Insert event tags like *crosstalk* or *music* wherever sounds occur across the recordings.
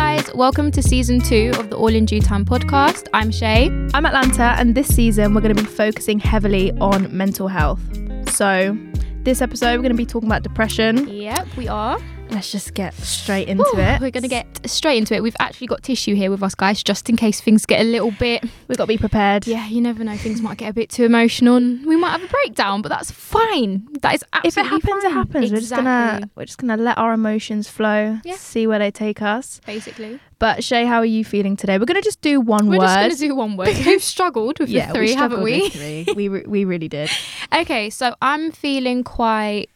guys, welcome to season two of the All in Due Time podcast. I'm Shay. I'm Atlanta, and this season we're going to be focusing heavily on mental health. So, this episode we're going to be talking about depression. Yep, we are. Let's just get straight into Whew, it. We're going to get straight into it. We've actually got tissue here with us, guys, just in case things get a little bit. We've got to be prepared. Yeah, you never know. Things might get a bit too emotional and we might have a breakdown, but that's fine. That is If it happens, fine. it happens. We're just gonna we're just gonna let our emotions flow, Yeah. see where they take us. Basically. But Shay, how are you feeling today? We're gonna just do one word. We're just going to do one word. *laughs* We've struggled with yeah, the three, haven't we? with three. we re- we really did. *laughs* Okay, so I'm feeling quite.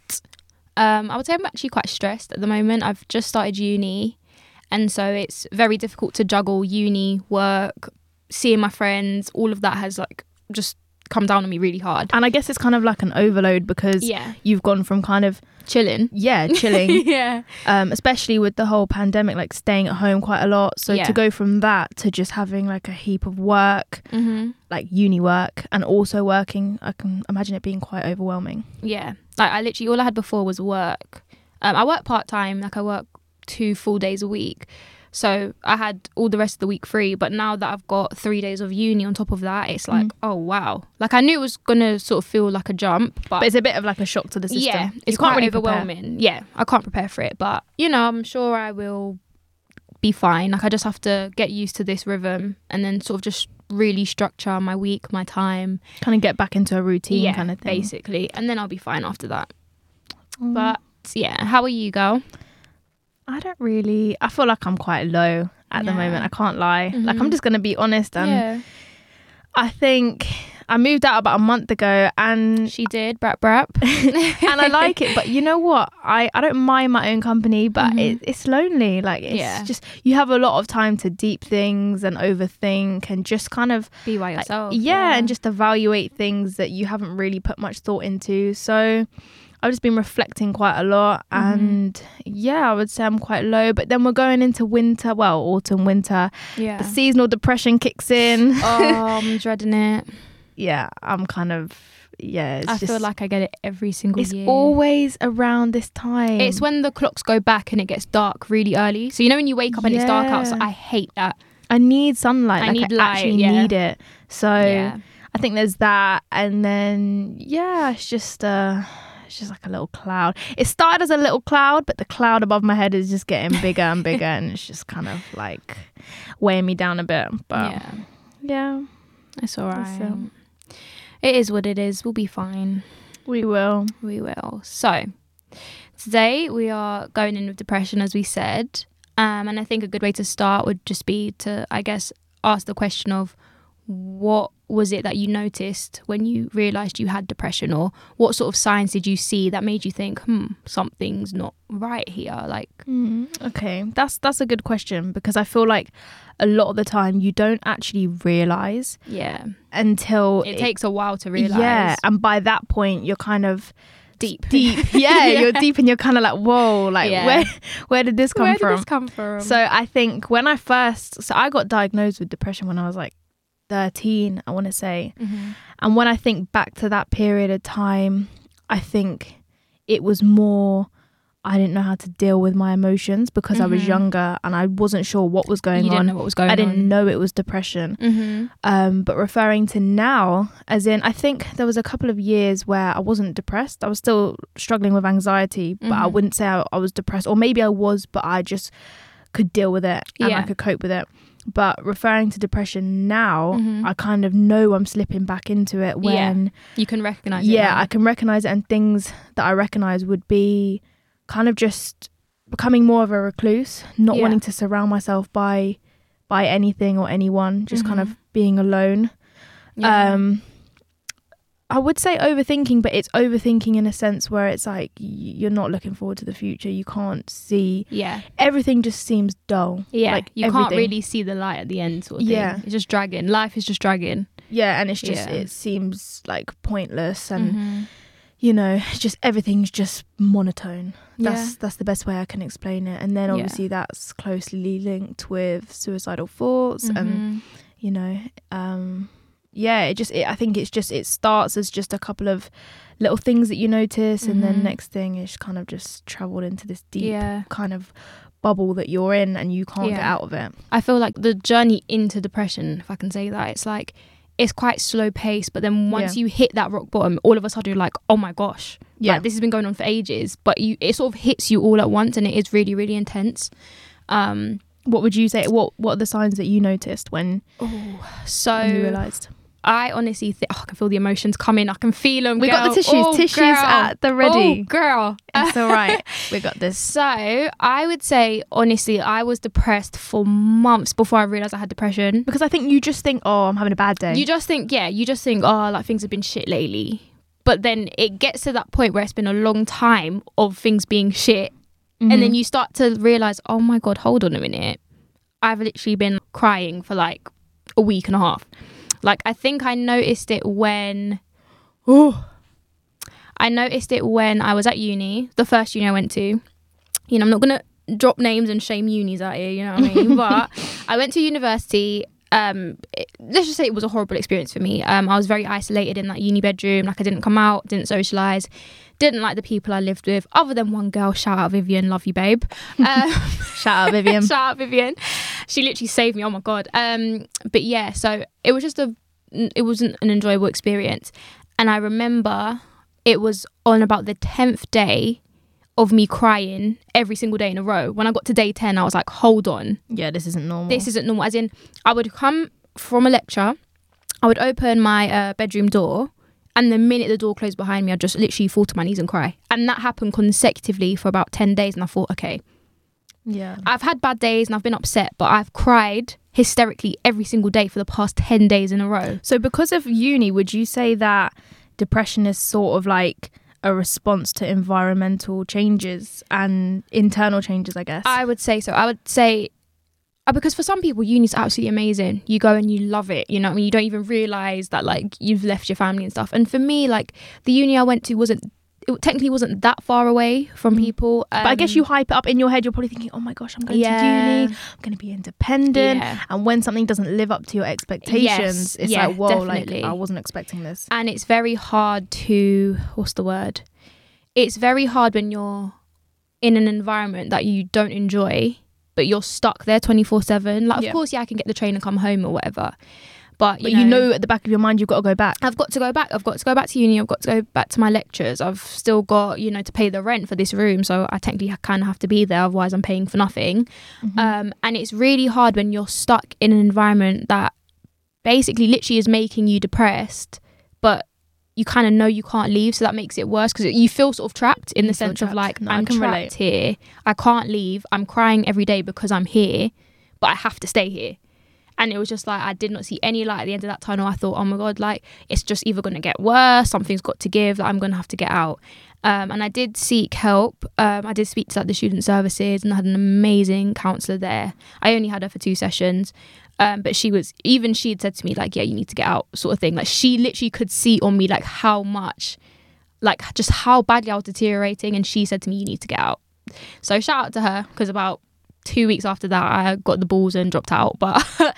Um, I would say I'm actually quite stressed at the moment. I've just started uni, and so it's very difficult to juggle uni, work, seeing my friends. All of that has like just come down on me really hard. And I guess it's kind of like an overload because Yeah, you've gone from kind of chilling. yeah *laughs* chilling yeah, um, especially with the whole pandemic, like staying at home quite a lot. So Yeah. to go from that to just having like a heap of work, hmm like uni work, and also working, I can imagine it being quite overwhelming. yeah. Like I literally all I had before was work. Um, I work part time. Like I work two full days a week. So I had all the rest of the week free, but now that I've got three days of uni on top of that, it's like, Mm. oh wow! Like I knew it was gonna sort of feel like a jump, but, But it's a bit of like a shock to the system. yeah, it's quite really prepare. overwhelming. Yeah, I can't prepare for it, but you know, I'm sure I will be fine. Like I just have to get used to this rhythm and then sort of just really structure my week, my time, Kind of get back into a routine yeah, kind of thing. basically, and then I'll be fine after that. Mm. But yeah, how are you, girl? I don't really. I feel like I'm quite low at the moment. I can't lie. Like Mhm. I'm just gonna be honest. And yeah, I think I moved out about a month ago, and she did, brap brap, *laughs* and I like it. But you know what? I, I don't mind my own company, but Mhm. it, it's lonely. Like it's Yeah. just you have a lot of time to deep things and overthink and just kind of be by like, yourself. yeah, and just evaluate things that you haven't really put much thought into. So I've just been reflecting quite a lot, Mhm. and yeah, I would say I'm quite low. But then we're going into winter, well, autumn, winter. yeah. The seasonal depression kicks in. oh, I'm *laughs* dreading it. yeah, I'm kind of yeah. It's I just, feel like I get it every single it's year. always around this time. It's when the clocks go back and it gets dark really early. So you know when you wake up and it's dark Yeah. outside. I hate that. I need sunlight. I like need I light, actually yeah. need it. So yeah. I think there's that, and then yeah, it's just uh, it's just like a little cloud. It started as a little cloud, but the cloud above my head is just getting bigger and bigger, and it's just kind of like weighing me down a bit. But yeah. yeah, It's all That's it. It is what it is. We'll be fine. we will. We will. So today we are going in with depression, as we said. Um, and I think a good way to start would just be to, I guess, ask the question of what was it that you noticed when you realized you had depression, or what sort of signs did you see that made you think, hmm, something's not right here? Like, Mm, okay, that's that's a good question because I feel like a lot of the time you don't actually realize yeah, until it takes a while to realize. Yeah, and by that point you're kind of deep, deep. *laughs* Yeah, you're deep, and you're kind of like, whoa, like Yeah. where *laughs* where did this come Where from? did this come from? So I think when I first, so I got diagnosed with depression when I was like 13, I want to say. Mhm. And when I think back to that period of time, I think it was more, I didn't know how to deal with my emotions because I was Mhm. younger and I wasn't sure what was going you on. didn't know what was going. I didn't know it was depression. Mm-hmm. Um, but referring to now, as in, I think there was a couple of years where I wasn't depressed. I was still struggling with anxiety, but I Mhm. wouldn't say I, I was depressed, or maybe I was, but I just could deal with it and I could cope with it. But referring to depression now, Mhm. I kind of know I'm slipping back into it Yeah, when, You can recognize. yeah, it now. I can recognize it, and things that I recognize would be kind of just becoming more of a recluse, not Yeah. wanting to surround myself by by anything or anyone, just kind Mhm. of being alone. Yeah. Um, I would say overthinking, but it's overthinking in a sense where it's like you're not looking forward to the future. You can't see yeah, everything; just seems dull. yeah. like you can't really see the light at the end, sort of thing. Yeah. it's just dragging. Life is just dragging. Yeah, and it's just Yeah. it seems like pointless, and Mhm. you know, just everything's just monotone. That's Yeah. that's the best way I can explain it. And then Yeah. obviously that's closely linked with suicidal thoughts and Mhm. you know um yeah it just it, i think it's just it starts as just a couple of little things that you notice and Mhm. then next thing is kind of just traveled into this deep yeah, kind of bubble that you're in and you can't get out of it. I feel like the journey into depression, if I can say that, it's like it's quite slow paced, but then once Yeah. you hit that rock bottom, all of a sudden you're like, oh my gosh, Yeah. like this has been going on for ages. But you, it sort of hits you all at once, and it is really, really intense. Um, What would you say? What What are the signs that you noticed when, Oh, so when you realised? I honestly think oh, I can feel the emotions coming. I can feel them. We got the tissues. Tissues at the ready. Oh, girl. It's all right. *laughs* we got this. So I would say honestly, I was depressed for months before I realized I had depression. Because I think you just think, oh, I'm having a bad day. You just think, yeah, you just think, oh, like things have been shit lately. But then it gets to that point where it's been a long time of things being shit. And Mm-hmm. then you start to realize, oh my God, hold on a minute. I've literally been crying for like a week and a half. Like, I think I noticed it when. Oh. I noticed it when I was at uni, the first uni I went to. You know, I'm not to drop names and shame unis out here, you know what I mean? *laughs* but I went to university. Um, it- let's just say it was a horrible experience for me. Um, I was very isolated in that uni bedroom. Like I didn't come out, didn't socialize, didn't like the people I lived with, other than one girl. Shout out Vivian, love you, babe. *laughs* Um, Shout out, Vivian. *laughs* Shout out Vivian. She literally saved me. Oh my god. Um, but yeah, so it was just a, it wasn't an enjoyable experience, and I remember it was on about the tenth day of me crying every single day in a row. When I got to day ten, I was like, hold on, yeah, this isn't normal. this isn't normal. As in, I would come from a lecture, I would open my uh, bedroom door. And the minute the door closed behind me, I'd just literally fall to my knees and cry. And that happened consecutively for about 10 days. And I thought, okay, yeah. I've had bad days and I've been upset, but I've cried hysterically every single day for the past 10 days in a row. So, because of uni, would you say that depression is sort of like a response to environmental changes and internal changes, I guess? I would say so. I would say uh, because for some people uni is absolutely amazing. You go and you love it, you know I mean? You don't even realize that like you've left your family and stuff. And for me like the uni I went to wasn't it technically wasn't that far away from Mm. people. but I guess Um, you hype it up in your head. You're probably thinking, "Oh my gosh, I'm going Yeah. to uni. I'm going to be independent." Yeah. And when something doesn't live up to your expectations, it's yeah, like, "Whoa, definitely. like I wasn't expecting this." and it's very hard to what's the word it's very hard when you're in an environment that you don't enjoy but you're stuck there 24/7 like of course yeah I can get the train and come home or whatever but you, But know, you know, at the back of your mind, you've got to go back. I've got to go back. I've got to go back to uni. I've got to go back to my lectures. I've still got, you know, to pay the rent for this room. So I technically kind of have to be there. Otherwise, I'm paying for nothing. Mm-hmm. Um, and it's really hard when you're stuck in an environment that basically literally is making you depressed, but you kind of know you can't leave. So that makes it worse because you feel sort of trapped in You the sense of like, No, I'm trapped relate. here. I can't leave. I'm crying every day because I'm here, but I have to stay here. And it was just like I did not see any light at the end of that tunnel. I thought, oh my god, like it's just either going to get worse, something's got to give, like I'm going to have to get out. Um, and I did seek help. Um, I did speak to like the student services, and I had an amazing counselor there. I only had her for two sessions, um, but she was even she had said to me like, yeah, you need to get out, sort of thing. Like she literally could see on me like how much, like just how badly I was deteriorating, and she said to me, you need to get out. So shout out to her because about two weeks after that, I got the balls and dropped out. But *laughs*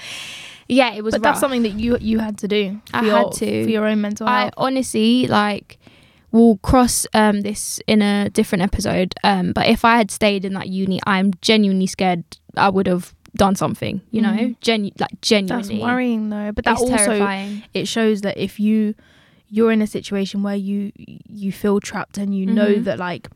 yeah, it was. But that's something that you you had to do. I your, had to. for your own mental Health. I honestly like we'll cross um this in a different episode. Um, but if I had stayed in that uni, I'm genuinely scared I would have done something. You know, Mhm. genu- like genuinely. That's worrying though. But that It's also terrifying. it shows that if you you're in a situation where you you feel trapped and you know Mhm. that like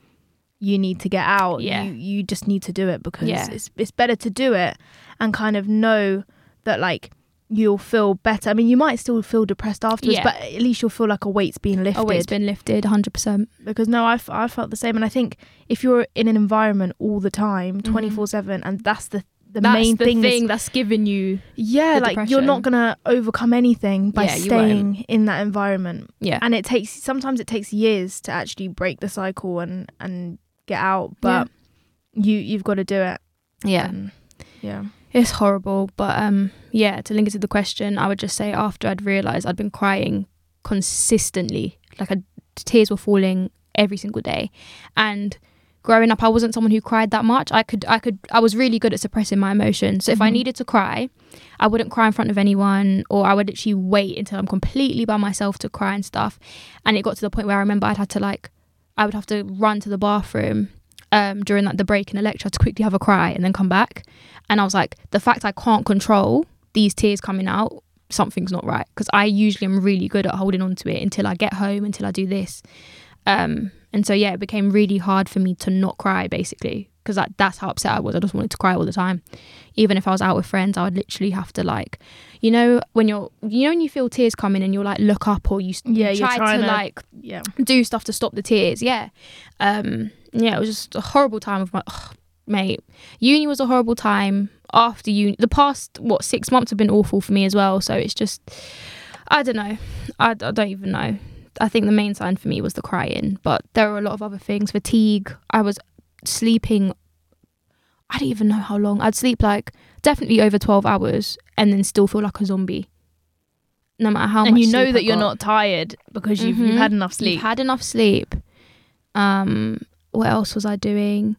you need to get out Yeah. you you just need to do it because Yeah. it's it's better to do it and kind of know that like you'll feel better i mean you might still feel depressed afterwards Yeah. but at least you'll feel like a weight's being lifted Oh, it's been lifted 100%. because no I, f- I felt the same and i think if you're in an environment all the time Mhm. 24 7 and that's the the That's main the thing, is- thing that's given you. yeah like you're not gonna overcome anything by Yeah, staying in that environment Yeah. and it takes sometimes it takes years to actually break the cycle and and get out but you you've got to do it Yeah. And, yeah It's horrible, but um, yeah. To link it to the question, I would just say after I'd realised I'd been crying consistently, like I, tears were falling every single day, and growing up, I wasn't someone who cried that much. I could, I could, I was really good at suppressing my emotions. So if I Mhm. needed to cry, I wouldn't cry in front of anyone, or I would actually wait until I'm completely by myself to cry and stuff. And it got to the point where I remember I'd had to like, I would have to run to the bathroom um, during like the break in a lecture to quickly have a cry and then come back. And I was like, the fact I can't control these tears coming out, something's not right. Because I usually am really good at holding on to it until I get home, until I do this. Um, and so yeah, it became really hard for me to not cry basically because that, that's how upset I was. I just wanted to cry all the time. Even if I was out with friends, I would literally have to like, you know, when you're, you know, when you feel tears coming and you're like look up or you, Yeah, try to to- like Yeah. do stuff to stop the tears. Yeah, um, yeah, it was just a horrible time of my ugh, mate. Uni was a horrible time. After uni, the past what six months have been awful for me as well. So it's just, I don't know, I, I don't even know. I think the main sign for me was the crying, but there were a lot of other things. Fatigue. I was sleeping. I don't even know how long. I'd sleep like definitely over twelve hours, and then still feel like a zombie. No matter how much and you know that I you're got. not tired because you've, you've Mhm. had enough sleep. You've had enough sleep. Um, what else was I doing?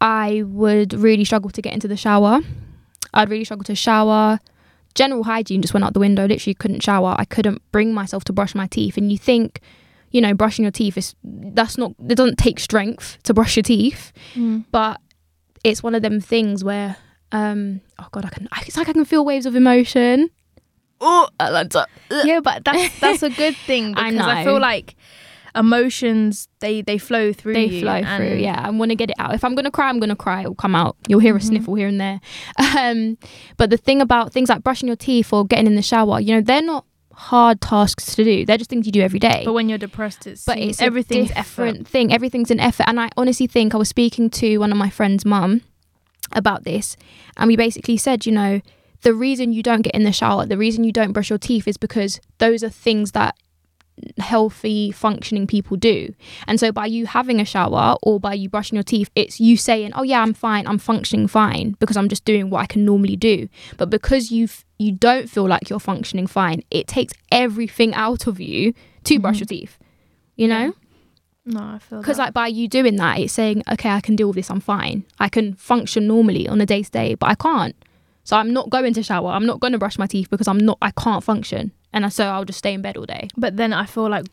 I would really struggle to get into the shower. I'd really struggle to shower. General hygiene just went out the window. Literally couldn't shower. I couldn't bring myself to brush my teeth. And you think, you know, brushing your teeth is that's not it doesn't take strength to brush your teeth, Mm. but it's one of them things where um oh god, I can it's like I can feel waves of emotion. Oh, Atlanta. yeah, but that's *laughs* that's a good thing I because I, know. feel like emotions they they flow through they you flow and through yeah i want to get it out if i'm gonna cry i'm gonna cry it'll come out you'll hear a Mhm. sniffle here and there *laughs* um but the thing about things like brushing your teeth or getting in the shower you know they're not hard tasks to do. They're just things you do every day. But when you're depressed, it's but it's everything's a effort. thing. Everything's an effort. And i honestly think i was speaking to one of my friends mum about this and we basically said you know the reason you don't get in the shower the reason you don't brush your teeth is because those are things that healthy functioning people do. And so by you having a shower or by you brushing your teeth it's you saying oh yeah i'm fine. I'm functioning fine because i'm just doing what i can normally do. But because you f- you don't feel like you're functioning fine. It takes everything out of you to brush Mhm. your teeth you know? No, I feel because like by you doing that it's saying okay i can deal with this i'm fine. I can function normally on a day to day but i can't. So i'm not going to shower. I'm not going to brush my teeth because i'm not i can't function. And so i'll just stay in bed all day. But then I feel like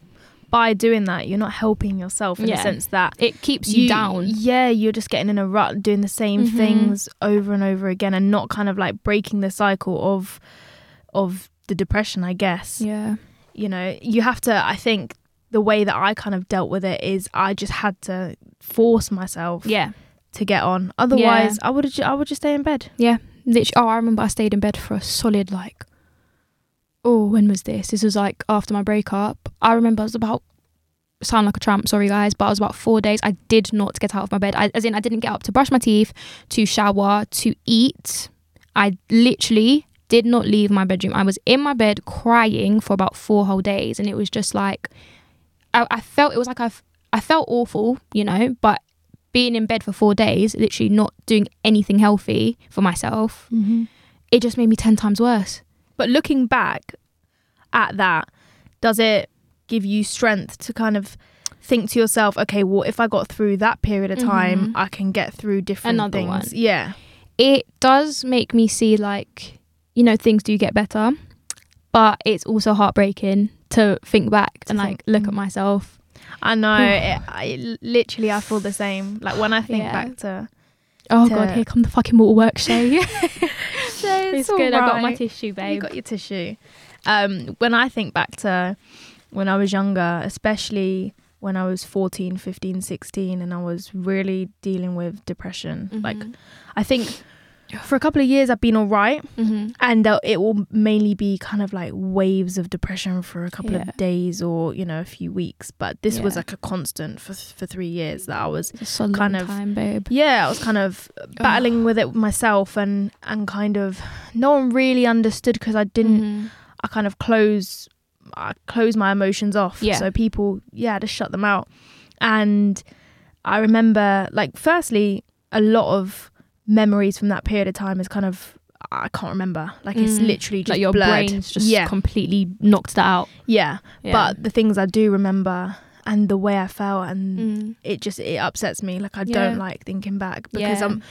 by doing that, you're not helping yourself in Yeah. the sense that it keeps you, down Yeah, you're just getting in a rut, doing the same Mhm. things over and over again, and not kind of like breaking the cycle of of the depression. I guess yeah you know you have to. I think the way that I kind of dealt with it is I just had to force myself yeah to get on. Otherwise, I would I would just stay in bed. Yeah, literally, oh, I remember I stayed in bed for a solid like, oh, when was this? This was like after my breakup. I remember it was about sound like a tramp, sorry guys, but I was about four days. I did not get out of my bed. I, as in, I didn't get up to brush my teeth, to shower, to eat. I literally did not leave my bedroom. I was in my bed crying for about four whole days, and it was just like, I, I felt it was like I felt awful, you know, but being in bed for four days, literally not doing anything healthy for myself, mm-hmm. it just made me 10 times worse. But looking back at that, does it give you strength to kind of think to yourself, okay, well, if I got through that period of time, Mhm. I can get through different Another things. one. Yeah. It does make me see, like, you know, things do get better, but it's also heartbreaking to think back To and, think, like, look mm. at myself. I know. it, I literally, I feel the same. Like when I think Yeah. back to, Oh, God, here come the fucking waterworks, Shay. *laughs* *laughs* it's, it's good. I got my tissue, tissue, You babe. got your tissue. Um, when I think back to when I was younger, especially when I was 14, 15, 16, and I was really dealing with depression. Like, Mhm. I think for a couple of years I've been all right, Mhm. and uh, it will mainly be kind of like waves of depression for a couple Yeah. of days or you know a few weeks. But this was like a constant for for three years that I was It's a long kind of- time, babe. yeah, I was kind of battling with it myself and and kind of no one really understood because I didn't Mhm. I kind of close I close my emotions off. Yeah. So people yeah, just shut them out. And I remember like firstly a lot of memories from that period of time is kind of I can't remember. Like it's Mm. literally just like, your blurred. brain's just yeah. completely knocked that out. yeah. Yeah. But the things I do remember and the way I felt and Mm. it just it upsets me. Like I Yeah. don't like thinking back because. I'm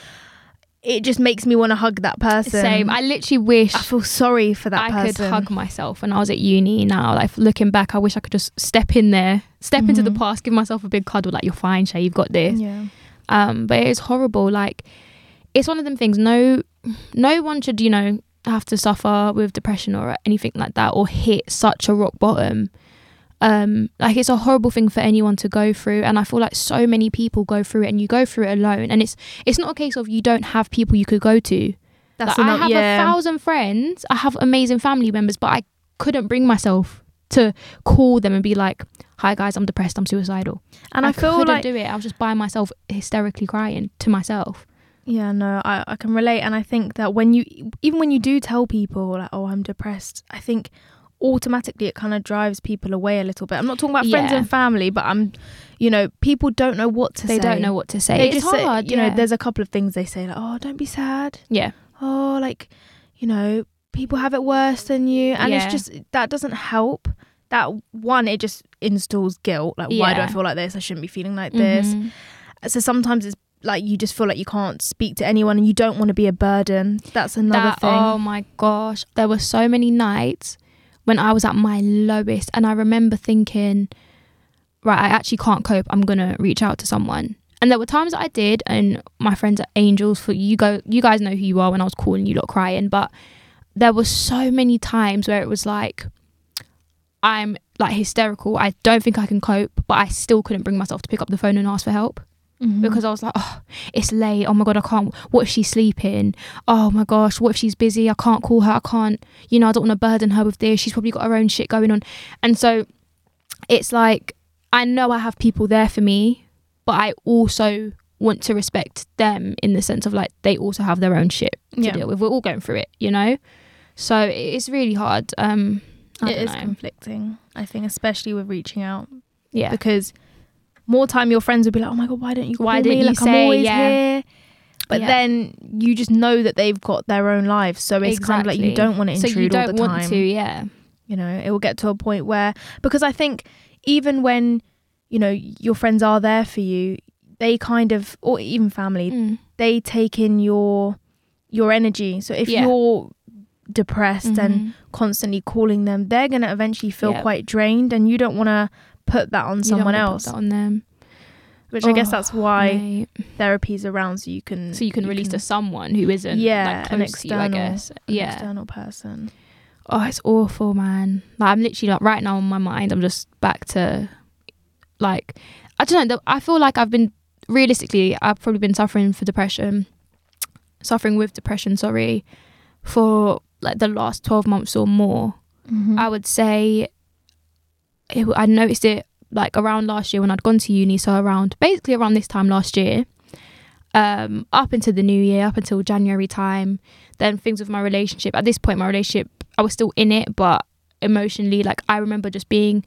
it just makes me want to hug that person. Same. I literally wish I feel sorry for that I person. could hug myself when I was at uni now. Like looking back, I wish I could just step in there, step into the Mhm. past, give myself a big cuddle, like you're fine, Shay, you've got this. Yeah. Um, but it is horrible. Like it's one of them things. No, no one should you know have to suffer with depression or anything like that or hit such a rock bottom. Um, like it's a horrible thing for anyone to go through, and I feel like so many people go through it, and you go through it alone. And it's it's not a case of you don't have people you could go to. That's Like, I have yeah. a thousand friends. I have amazing family members, but I couldn't bring myself to call them and be like, "Hi guys, I'm depressed. I'm suicidal." and I, feel couldn't like do it. I was just by myself, hysterically crying to myself. Yeah, no, I, I can relate. And I think that when you, even when you do tell people, like, oh, I'm depressed, I think automatically it kind of drives people away a little bit. I'm not talking about friends Yeah. and family, but I'm, you know, people don't know what to They say. They don't know what to say. They it's just say, hard, you yeah. know, there's a couple of things they say, like, oh, don't be sad. yeah, Oh, like, you know, people have it worse than you. And Yeah. it's just, that doesn't help. That one, it just installs guilt. Like, why do I feel like this? I shouldn't be feeling like this Mhm. so sometimes it's like you just feel like you can't speak to anyone and you don't want to be a burden that's another That- thing Oh my gosh, there were so many nights when I was at my lowest, and I remember thinking, right, I actually can't cope. I'm gonna reach out to someone. And there were times that I did, and my friends at Angels, for you go, you guys know who you are when I was calling you lot crying, but there were so many times where it was like, I'm like hysterical. I don't think I can cope, but I still couldn't bring myself to pick up the phone and ask for help Mhm. because I was like, oh, it's late. Oh my god, I can't. What if she's sleeping? Oh my gosh, what if she's busy? I can't call her. I can't. You know, I don't want to burden her with this. She's probably got her own shit going on. And so, it's like I know I have people there for me, but I also want to respect them in the sense of like they also have their own shit to yeah deal with. We're all going through it, you know. So it's really hard. Um, I it know. conflicting i think especially with reaching out yeah. because more time your friends would be like oh my god why don't you call Why me didn't you like i'm say, always yeah. here but Yeah. then you just know that they've got their own lives so it's kind of like you don't want to intrude so you don't the want time to, yeah. you know it will get to a point where because i think even when you know your friends are there for you they kind of or even family Mm. they take in your your energy so if Yeah. you're depressed and Mhm. constantly calling them they're going to eventually feel quite drained and you don't want to put that on someone else that on them. which i guess Oh, that's why Mate. therapy's around so you can So you can release to someone who isn't yeah like an to you, I external guess. Yeah. external person Oh, it's awful, man. Like I'm literally like right now in my mind. I'm just back to like I don't know. I feel like I've been realistically. I've probably been suffering for depression, suffering with depression. Sorry, for like the last twelve months or more. Mhm. I would say it, I noticed it like around last year when I'd gone to uni. So around basically around this time last year, um, up into the new year, up until January time. Then things with my relationship. At this point, my relationship, I was still in it, but emotionally, like I remember just being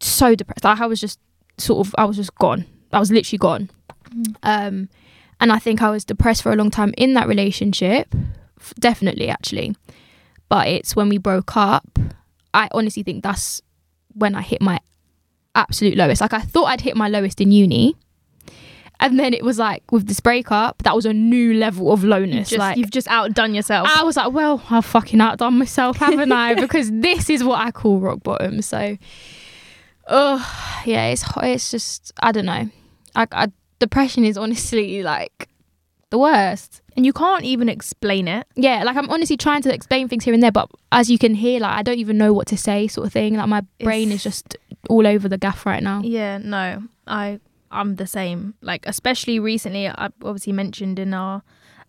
so depressed. Like I was just sort of, I was just gone. I was literally gone. Mm. Um, and I think I was depressed for a long time in that relationship, definitely actually. But it's when we broke up, I honestly think that's when I hit my absolute lowest. Like I thought I'd hit my lowest in uni. And then it was like with this breakup, that was a new level of lowness. just, like you've just outdone yourself I was like, well, I've fucking outdone myself, haven't I? *laughs* Because this is what I call rock bottom. So, oh yeah, it's it's just I don't know. I, I depression is honestly like the worst. And you can't even explain it Yeah, like I'm honestly trying to explain things here and there, but as you can hear, like I don't even know what to say, sort of thing. Like my brain is just all over the gaff right now. Yeah, no, I I'm the same. Like especially recently, I obviously mentioned in our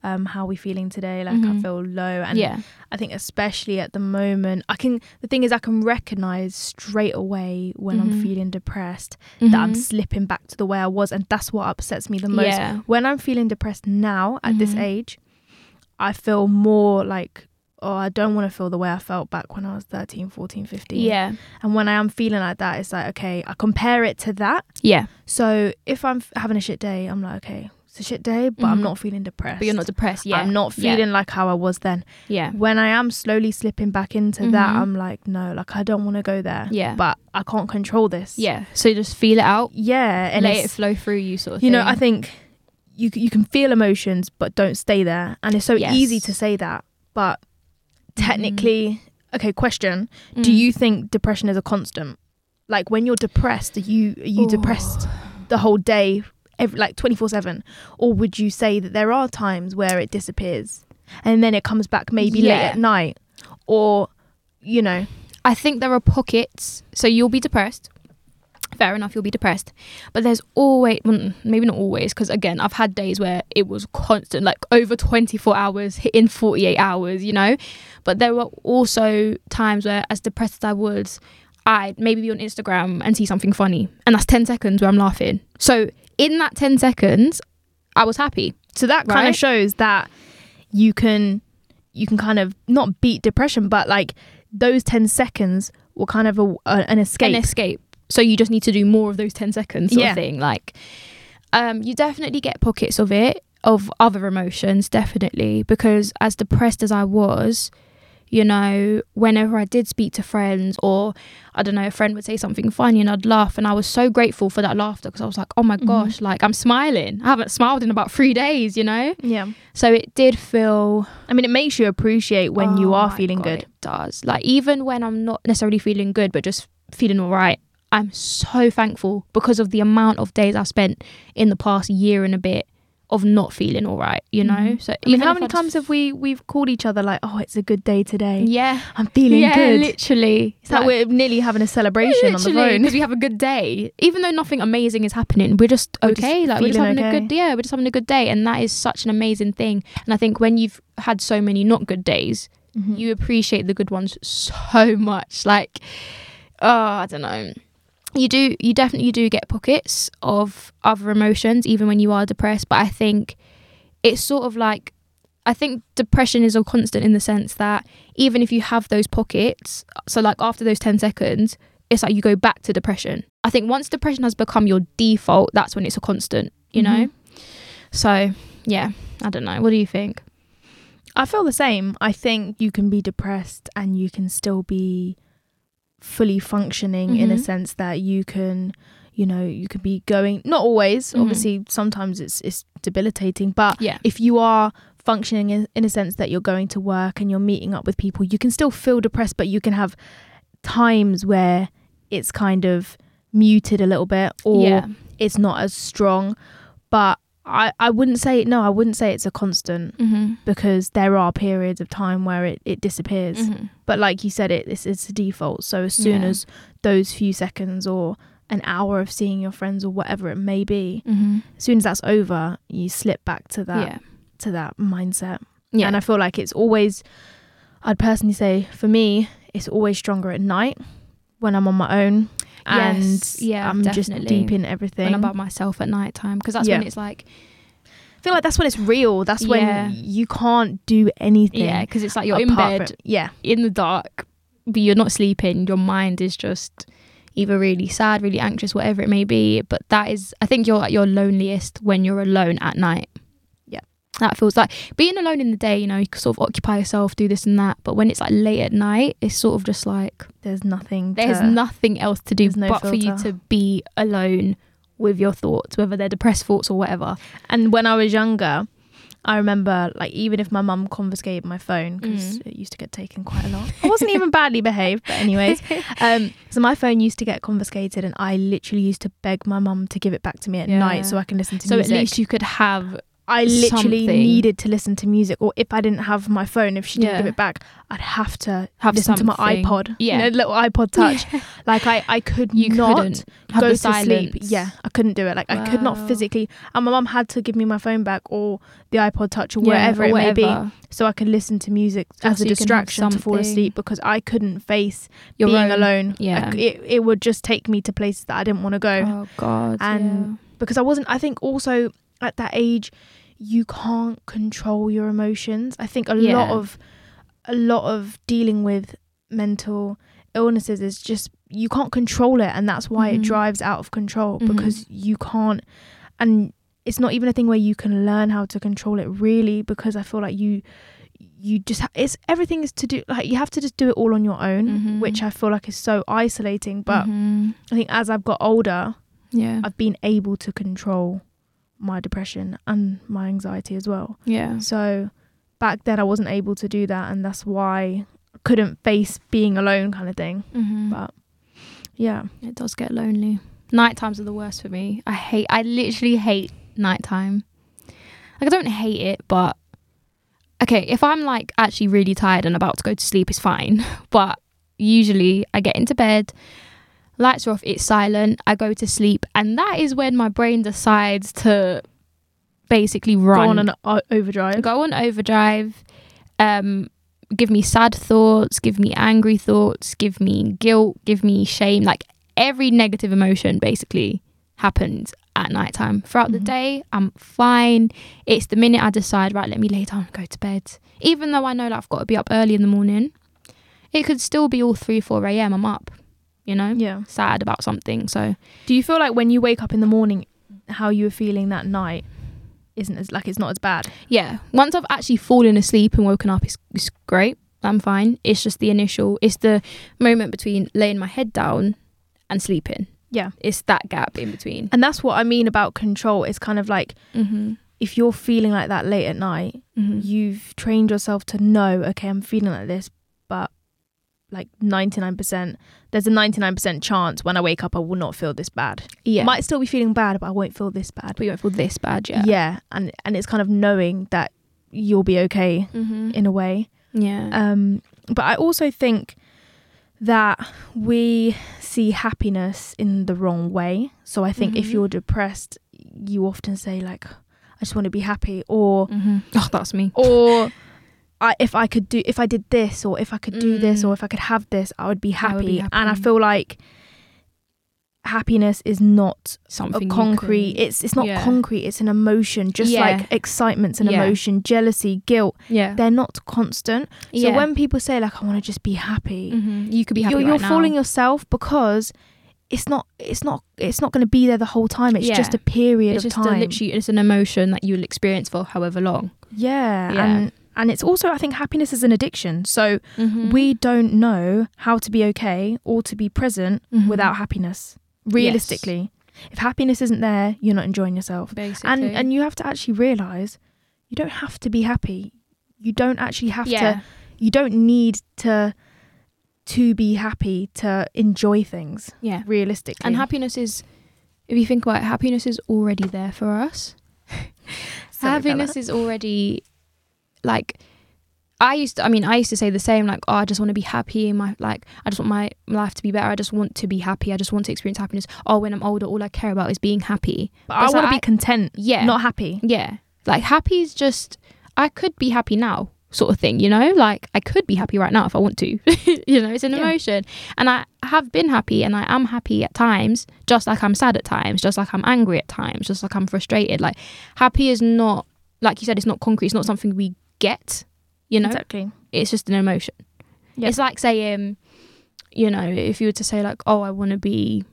um how we feeling today. Like I Mhm. feel low, and yeah, I think especially at the moment, I can. The thing is, I can recognize straight away when I'm Mhm. feeling depressed that I'm Mhm. slipping back to the way I was, and that's what upsets me the most. Yeah, When I'm feeling depressed now at this Mhm. age, I feel more like. Oh, I don't want to feel the way I felt back when I was 13, 14, 15. yeah, And when I am feeling like that, it's like, okay, I compare it to that. yeah. So if I'm having a shit day, I'm like, okay, it's a shit day, but I'm Mhm. not feeling depressed. But you're not depressed. Yeah, I'm not Yeah. feeling like how I was then. Yeah, When I am slowly slipping back into that, Mhm. I'm like, no, like I don't want to go there. Yeah. But I can't control this. yeah. So just feel it out, Yeah. And let it flow through you, sort of. you know. I think you you can feel emotions, but don't stay there. And it's so Yes. easy to say that, but technically, okay. Question: Do Mm. you think depression is a constant? Like when you're depressed, are you are you Ooh. depressed the whole day every, like 24/7 or would you say that there are times where it disappears and then it comes back maybe late at night or you know I think there are pockets. So you'll be depressed. Fair enough, you'll be depressed. But there's always, well, maybe not always, because again, I've had days where it was constant, like over 24 hours, hitting 48 hours, you know? But there were also times where, as depressed as I was, I'd maybe be on Instagram and see something funny. And that's 10 seconds where I'm laughing. So in that 10 seconds, I was happy. so that kind of shows that you can you can kind of not beat depression but like those 10 seconds were kind of a, a- an escape an escape. So you just need to do more of those 10 seconds sort Yeah. of thing. Like, um, you definitely get pockets of it, of other emotions, definitely. Because as depressed as I was, you know, whenever I did speak to friends or I don't know, a friend would say something funny and I'd laugh. And I was so grateful for that laughter because I was like, oh my Mhm. gosh, like I'm smiling. I haven't smiled in about three days, you know? yeah So it did feel i mean it makes you appreciate when you Oh are my feeling God, good It does. Like even when I'm not necessarily feeling good, but just feeling all right, I'm so thankful because of the amount of days I've spent in the past year and a bit of not feeling all right. You know. Mhm. So I mean, how many just- times have we we've called each other like, "Oh, it's a good day today. Yeah. I'm feeling yeah, good." literally. It's like we're nearly having a celebration on the phone. because we have a good day, even though nothing amazing is happening. We're just We're just okay. like we're just having a good yeah. We're just having a good day, and that is such an amazing thing. And I think when you've had so many not good days, Mhm. you appreciate the good ones so much like oh i don't know you do you definitely do get pockets of other emotions even when you are depressed but i think it's sort of like i think depression is a constant in the sense that even if you have those pockets so like after those 10 seconds it's like you go back to depression i think once depression has become your default that's when it's a constant you know Mhm. so yeah i don't know what do you think I feel the same. I think you can be depressed and you can still be fully functioning in a Mhm. sense that you can, you know, you could be going not always, Mhm. obviously sometimes it's it's debilitating, but yeah if you are functioning in, in a sense that you're going to work and you're meeting up with people, you can still feel depressed, but you can have times where it's kind of muted a little bit or yeah it's not as strong. But I, I wouldn't say no, I wouldn't say it's a constant mm-hmm. because there are periods of time where it, it disappears. Mm-hmm. But like you said, it it's, it's a default. So as soon Yeah. as those few seconds or an hour of seeing your friends or whatever it may be, Mm-hmm. as soon as that's over, you slip back to that Yeah. to that mindset. Yeah. And I feel like it's always I'd personally say for me, it's always stronger at night when I'm on my own. And Yes, yeah, I'm just definitely. deep in everything. when I'm by myself at night time because that's Yeah. when it's like I feel like that's when it's real. That's when you can't do anything. yeah because it's like you're in bed from- yeah. in the dark but you're not sleeping your mind is just either really sad really anxious whatever it may be but that is i think you're at your loneliest when you're alone at night Yeah. That feels like being alone in the day you know you can sort of occupy yourself do this and that but when it's like late at night it's sort of just like There's nothing. there's to, nothing else to do no but for you to be alone with your thoughts whether they're depressed thoughts or whatever And when I was younger, I remember like even if my mum confiscated my phone because Mm. it used to get taken quite a lot. I wasn't even badly behaved, but anyways. *laughs* Um, so my phone used to get confiscated, and I literally used to beg my mum to give it back to me at Yeah. night so I can listen to music. so music. at least you could have I literally something. needed to listen to music, or if I didn't have my phone, if she didn't Yeah. give it back, I'd have to Have listen to my iPod. Yeah. you know, little iPod *laughs* Touch. Like I, I could you not go to sleep. Yeah, I couldn't do it. Like I could not physically. And my mum had to give me my phone back or the iPod Touch or Yeah, wherever or it may be, so I could listen to music Just as so a you can have distraction to fall asleep because I couldn't face Your being own- alone. Yeah. I it, it would just take me to places that I didn't want to go Oh God. And because I wasn't. I think also at that age, you can't control your emotions. I think a lot of a lot of dealing with mental illnesses is just you can't control it, and that's why it Mhm. drives out of control Mhm. because you can't. And it's not even a thing where you can learn how to control it really because I feel like you you just ha- it's everything is to do like you have to just do it all on your own Mhm. which i feel like is so isolating but Mhm. i think as i've got older yeah, I've been able to control my depression and my anxiety as well. yeah, So back then I wasn't able to do that and that's why I couldn't face being alone kind of thing. Mhm. But yeah. it does get lonely. Night times are the worst for me. I hate. I literally hate nighttime. Like I don't hate it, but okay. If I'm like actually really tired and about to go to sleep, it's fine. *laughs* But usually, I get into bed, lights are off, it's silent. I go to sleep, and that is when my brain decides to basically run Go on an o- overdrive. go on overdrive um give me sad thoughts give me angry thoughts give me guilt give me shame like every negative emotion basically happens at nighttime throughout the Mhm. day i'm fine it's the minute i decide right let me lay down and go to bed even though i know that i've got to be up early in the morning it could still be all 3 4 a.m i'm up you know Yeah. sad about something so Do you feel like when you wake up in the morning, how you were feeling that night isn't as like it's not as bad? yeah once i've actually fallen asleep and woken up it's, it's great i'm fine it's just the initial it's the moment between laying my head down and sleeping Yeah. it's that gap in between And that's what I mean about control. It's kind of like mm-hmm. if you're feeling like that late at night, Mm-hmm. you've trained yourself to know, okay, I'm feeling like this, but like 99%, there's a 99% chance when I wake up, I will not feel this bad. yeah Might still be feeling bad, but I won't feel this bad. but you won't feel this bad yeah Yeah. And, and it's kind of knowing that you'll be okay mm-hmm. in a way. yeah Um, but I also think that we see happiness in the wrong way. So I think if Mhm. you're depressed, you often say like, "I just want to be happy," or mm-hmm. *laughs* oh that's me or *laughs* I, if I could do, if I did this, or if I could do this, Mm. or if I could have this, I would be happy. would be And I feel like happiness is not something a concrete. can- It's it's not Yeah. concrete. It's an emotion, just Yeah. like excitement's an Yeah. emotion, jealousy, guilt. yeah They're not constant. So when people say like, "I want to just be happy," Mhm. you could be happy you're, right you're fooling yourself because it's not it's not it's not going to be there the whole time it's just a period it's of just time a, literally it's an emotion that you'll experience for however long yeah, Yeah. and and it's also i think happiness is an addiction. So mm-hmm. we don't know how to be okay or to be present Mhm. without happiness realistically. If happiness isn't there you're not enjoying yourself. Basically. and and you have to actually realize you don't have to be happy. You don't actually have yeah. to you don't need to to be happy to enjoy things yeah. realistically. And happiness is, if you think about it, happiness is already there for us. *laughs* Happiness is already like. I used to, I mean, I used to say the same, like, oh, I just want to be happy in my, like, I just want my life to be better. I just want to be happy. I just want to experience happiness. Oh, when I'm older, all I care about is being happy. But I want to like be content, Yeah. not happy. yeah. Like, happy is just, I could be happy now, sort of thing, you know? Like, I could be happy right now if I want to. *laughs* you know, it's an Yeah. emotion. And I have been happy and I am happy at times, just like I'm sad at times, just like I'm angry at times, just like I'm frustrated. Like, happy is not, like you said, it's not concrete. It's not something we get, you know? Exactly. It's just an emotion. Yeah. It's like saying, you know, if you were to say, like, oh, I want to be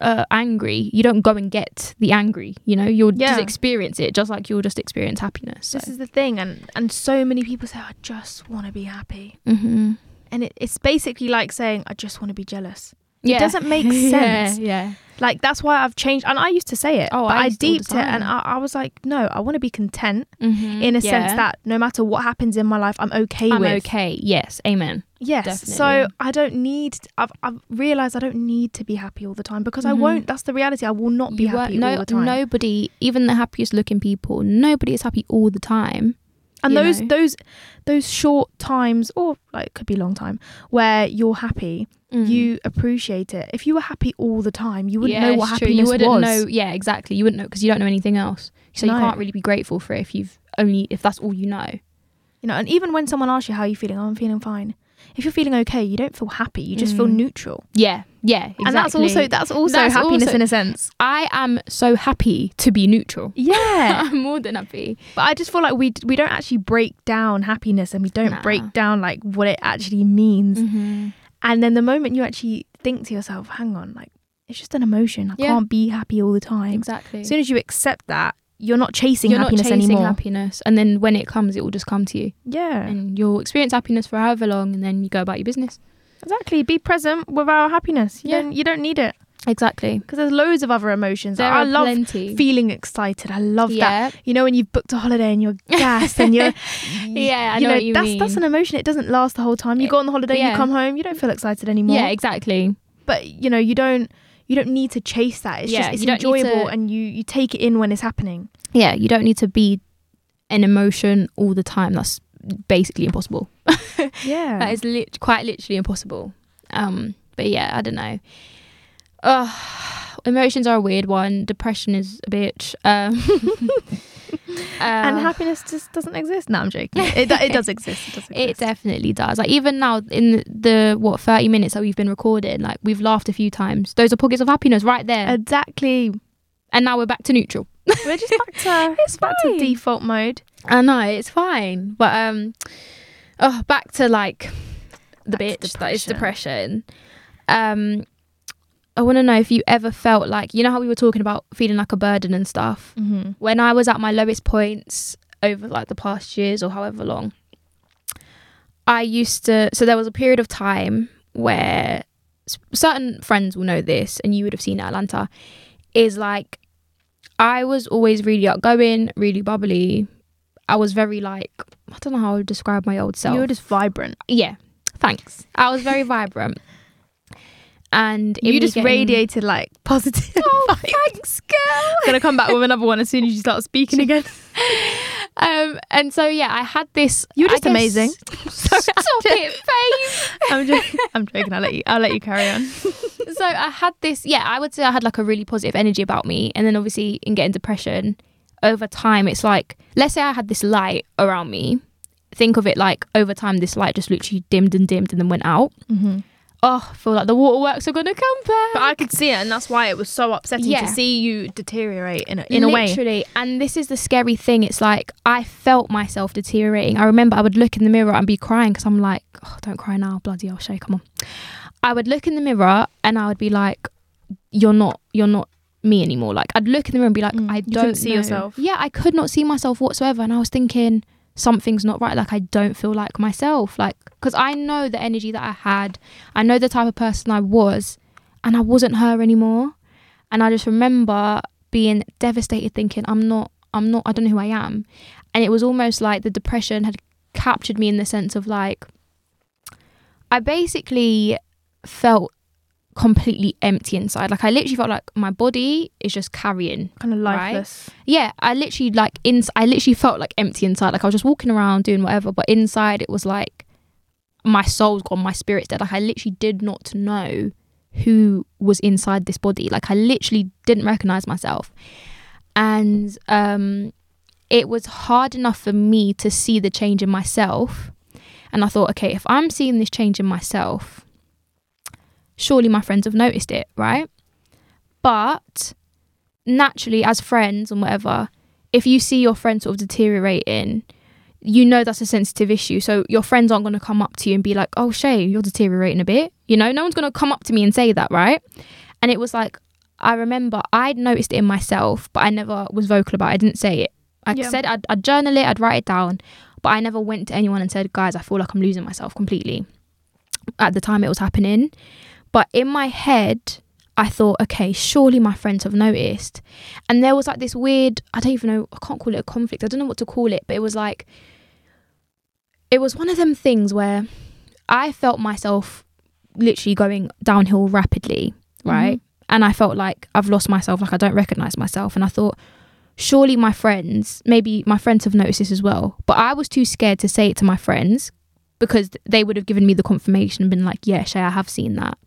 uh, angry, you don't go and get the angry, you know? You'll Yeah. just experience it, just like you'll just experience happiness. So. This is the thing, and and so many people say, "I just want to be happy," hmm and it, it's basically like saying, "I just want to be jealous." Yeah. doesn't make *laughs* sense. Yeah. yeah. Like that's why I've changed, and I used to say it, Oh, but I I, used to all the deeped it, and. I, I was like, "No, I want to be content Mhm. in a Yeah. sense that no matter what happens in my life, I'm okay with I'm with." okay. Yes. Amen. Yes. So I don't need. I've I've realized I don't need to be happy all the time because I Mhm. won't. That's the reality. I will not be You happy no, all the time. Nobody, even the happiest looking people, nobody is happy all the time. and you those know. those those short times, or like it could be long time, where you're happy, Mm. you appreciate it. If you were happy all the time, you wouldn't Yeah, know what it's true. happiness you wouldn't was. know. Yeah, exactly. You wouldn't know because you don't know anything else. So No. you can't really be grateful for it if you've only if that's all you know. You know, and even when someone asks you how are you feeling, oh, I'm feeling fine. If you're feeling okay, you don't feel happy. You just feel Mm. neutral. Yeah. Yeah. Exactly. And that's also that's also That's happiness also- in a sense. I am so happy to be neutral. Yeah. *laughs* I'm more than happy. but I just feel like we we don't actually break down happiness and we don't Nah. break down like what it actually means. Mm-hmm. And then the moment you actually think to yourself, hang on, like it's just an emotion. I Yeah. can't be happy all the time. Exactly. As soon as you accept that, you're not chasing You're not happiness chasing anymore. happiness, and then when it comes, it will just come to you, Yeah. and you'll experience happiness for however long, and then you go about your business. Exactly. Be present with our happiness. You Yeah. don't you don't need it. Exactly. Because there's loads of other emotions. There I are love plenty. feeling excited. I love that. yeah. You know when you've booked a holiday and you're *laughs* gassed and you're Yeah, I you know, what you that's mean. that's an emotion. It doesn't last the whole time. You go on the holiday, Yeah. you come home, you don't feel excited anymore. yeah, exactly. But you know, you don't you don't need to chase that. It's Yeah, just it's enjoyable to- and you you take it in when it's happening. yeah, you don't need to be an emotion all the time. That's basically impossible. *laughs* Yeah. That is lit- quite literally impossible. Um, but yeah, I don't know. Uh, emotions are a weird one. Depression is a bitch. Um, *laughs* and uh, happiness just doesn't exist. No, I'm joking. It, it does *laughs* exist. It does exist. It definitely does. Like even now in the, the what thirty minutes that we've been recording, like we've laughed a few times. Those are pockets of happiness right there. exactly. and now we're back to neutral. *laughs* We're just back to It's back to default mode. I know it's fine, but um, oh, back to like the Back bitch that is depression. Um, I want to know if you ever felt like you know how we were talking about feeling like a burden and stuff. Mm-hmm. When I was at my lowest points over like the past years or however long, I used to. So there was a period of time where certain friends will know this, and you would have seen Atlanta. Is like I was always really outgoing, really bubbly. I was very like I don't know how I would describe my old self. You were just vibrant. yeah, thanks. I was very *laughs* vibrant, and you just getting- radiated like *laughs* positive. Oh, vibes. thanks, girl. *laughs* gonna come back with another one as soon as you start speaking again. *laughs* Um, and so yeah, I had this. You're just amazing. Stop it, babe. I'm joking. I'm joking. I'll let you. I'll let you carry on. so I had this, yeah, I would say I had like a really positive energy about me. And then obviously in getting depression over time, it's like, let's say I had this light around me. Think of it like over time, this light just literally dimmed and dimmed and then went out. Mm-hmm. Oh, I feel like the waterworks are going to come back. But I could see it, and that's why it was so upsetting Yeah. to see you deteriorate in a, in a way. Literally. And this is the scary thing. It's like I felt myself deteriorating. I remember I would look in the mirror and be crying because I'm like, oh, don't cry now, bloody hell, Shay, come on. I would look in the mirror and I would be like, you're not, you're not me anymore. Like I'd look in the mirror and be like, Mm, I don't see know. yourself. Yeah, I could not see myself whatsoever. And I was thinking something's not right. Like I don't feel like myself. Like because I know the energy that I had. I know the type of person I was, and I wasn't her anymore. And I just remember being devastated, thinking I'm not. I'm not. I don't know who I am. And it was almost like the depression had captured me in the sense of like I basically felt completely empty inside. Like I literally felt like my body is just carrying Kind of Right. lifeless. yeah, I literally like in I literally felt like empty inside. Like I was just walking around doing whatever, but inside it was like my soul's gone, my spirit's dead. Like I literally did not know who was inside this body. Like I literally didn't recognize myself. And um it was hard enough for me to see the change in myself. And I thought, okay, if I'm seeing this change in myself, surely my friends have noticed it, right? But naturally as friends and whatever if you see your friend sort of deteriorating you know that's a sensitive issue. So your friends aren't going to come up to you and be like oh shay you're deteriorating a bit you know? No one's going to come up to me and say that right? And it was like i remember i'd noticed it in myself but i never was vocal about it. I didn't say it. I Yeah. said I'd, I'd journal it i'd write it down but i never went to anyone and said guys i feel like i'm losing myself completely. At the time it was happening but in my head I thought, okay, surely my friends have noticed. And there was like this weird, I don't even know, I can't call it a conflict. I don't know what to call it, but it was like, it was one of them things where I felt myself literally going downhill rapidly, mm-hmm. right? And I felt like I've lost myself, like I don't recognize myself. And I thought, surely my friends, maybe my friends have noticed this as well. But I was too scared to say it to my friends because they would have given me the confirmation and been like, yeah, Shay, I have seen that.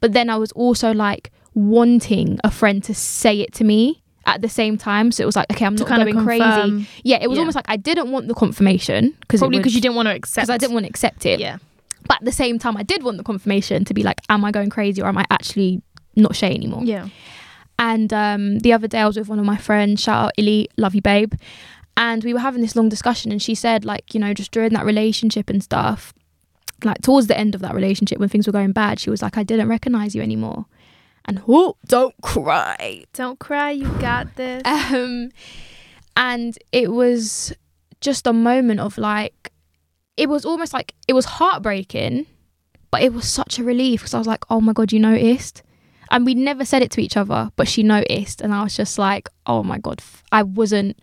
But then I was also like wanting a friend to say it to me at the same time. So it was like, okay, I'm To not kind of going crazy. Yeah, it was Yeah. almost like I didn't want the confirmation because Probably because you didn't want to accept. It. Because I didn't want to accept it. Yeah. But at the same time, I did want the confirmation to be like, am I going crazy or am I actually not Shay anymore? Yeah. And um, the other day, I was with one of my friends. Shout out Illy, love you, babe. And we were having this long discussion, and she said, like, you know, just during that relationship and stuff, like towards the end of that relationship, when things were going bad, she was like, I didn't recognize you anymore. And oh, don't cry. Don't cry. You got this. *laughs* Um, and it was just a moment of like, it was almost like it was heartbreaking, but it was such a relief because I was like, oh my god, you noticed. And we never said it to each other, but she noticed, and I was just like, oh my god, I wasn't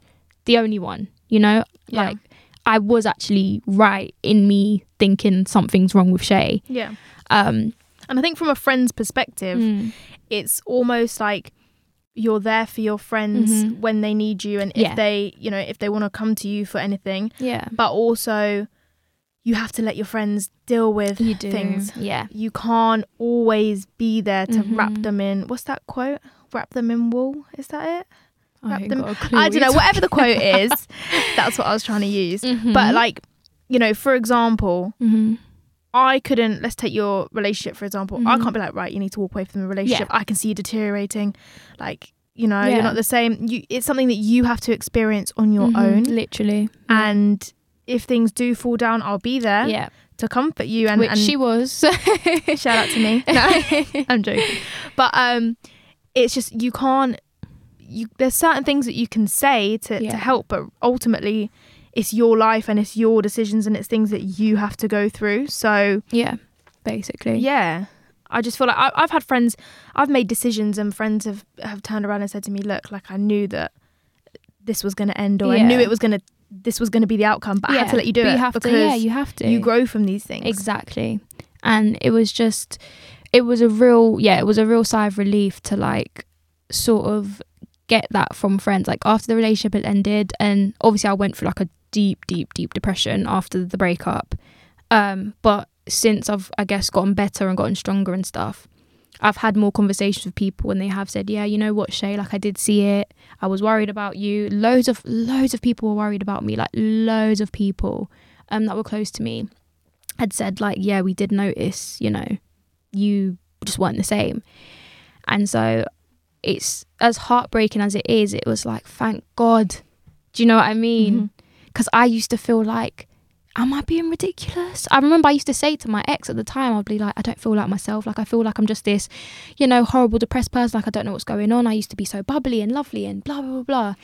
the only one, you know, Yeah. like I was actually right in me thinking something's wrong with Shay. yeah. Um, And I think from a friend's perspective, Mm. it's almost like you're there for your friends Mhm. when they need you and if Yeah. they, you know, if they want to come to you for anything, Yeah. but also you have to let your friends deal with You do. things. Yeah. You can't always be there to wrap Mhm. them in. What's that quote? Wrap them in wool. Is that it? I them- got a clue I don't know. Whatever the quote *laughs* is, that's what I was trying to use. talking- But like, you know, for example, Mhm. I couldn't. Let's take your relationship for example. I Mhm. can't be like, right, you need to walk away from the relationship. I can see you deteriorating. Like, you know, you're not the same. You, it's something that you have to experience on your Mhm. own. literally. And if things do fall down, I'll be there yeah, to comfort you. And, which and she was. *laughs* *laughs* shout out to me. No, I'm joking. But um, it's just you can't. You there's certain things that you can say to Yeah. to help, but ultimately. It's your life and it's your decisions and it's things that you have to go through. So yeah, basically. yeah i just feel like I, i've had friends i've made decisions and friends have have turned around and said to me look like i knew that this was going to end or i knew it was going to this was going to be the outcome but i had to let you do but it You have because to. Yeah, you have to. you grow from these things Exactly. And it was just, it was a real, yeah, it was a real sigh of relief to like sort of get that from friends. Like after the relationship had ended, and obviously I went through like a deep, deep, deep depression after the breakup. Um, but since I've, I guess, gotten better and gotten stronger and stuff, I've had more conversations with people and they have said, yeah, you know what, Shay, like I did see it. I was worried about you. Loads of, loads of people were worried about me, like loads of people um, that were close to me had said like yeah we did notice you know you just weren't the same and so it's as heartbreaking as it is it was like thank god. Do you know what i mean? Mm-hmm. Because i used to feel like am i being ridiculous? I remember i used to say to my ex at the time i'd be like i don't feel like myself. Like i feel like i'm just this you know horrible depressed person. Like i don't know what's going on. I used to be so bubbly and lovely and blah blah blah blah.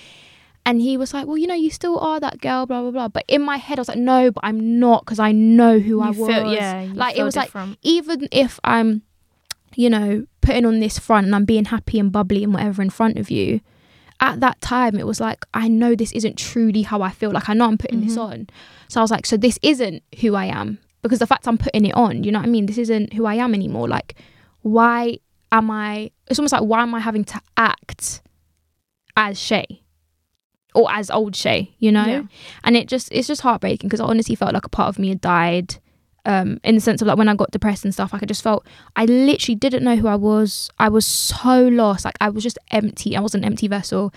And he was like, well, you know, you still are that girl, blah, blah, blah. But in my head, I was like, no, but I'm not because I know who I You was. feel, yeah Like, it was like- different. Even if I'm, you know, putting on this front and I'm being happy and bubbly and whatever in front of you, at that time, it was like, I know this isn't truly how I feel. Like, I know I'm putting this Mhm. on. So I was like, so this isn't who I am. Because the fact I'm putting it on, you know what I mean? This isn't who I am anymore. Like, why am I, it's almost like, why am I having to act as Shay? Or as old Shay, you know? Yeah. and it just it's just heartbreaking because I honestly felt like a part of me had died. Um, in the sense of like when I got depressed and stuff, like I just felt I literally didn't know who I was. I was so lost. Like I was just empty. I was an empty vessel,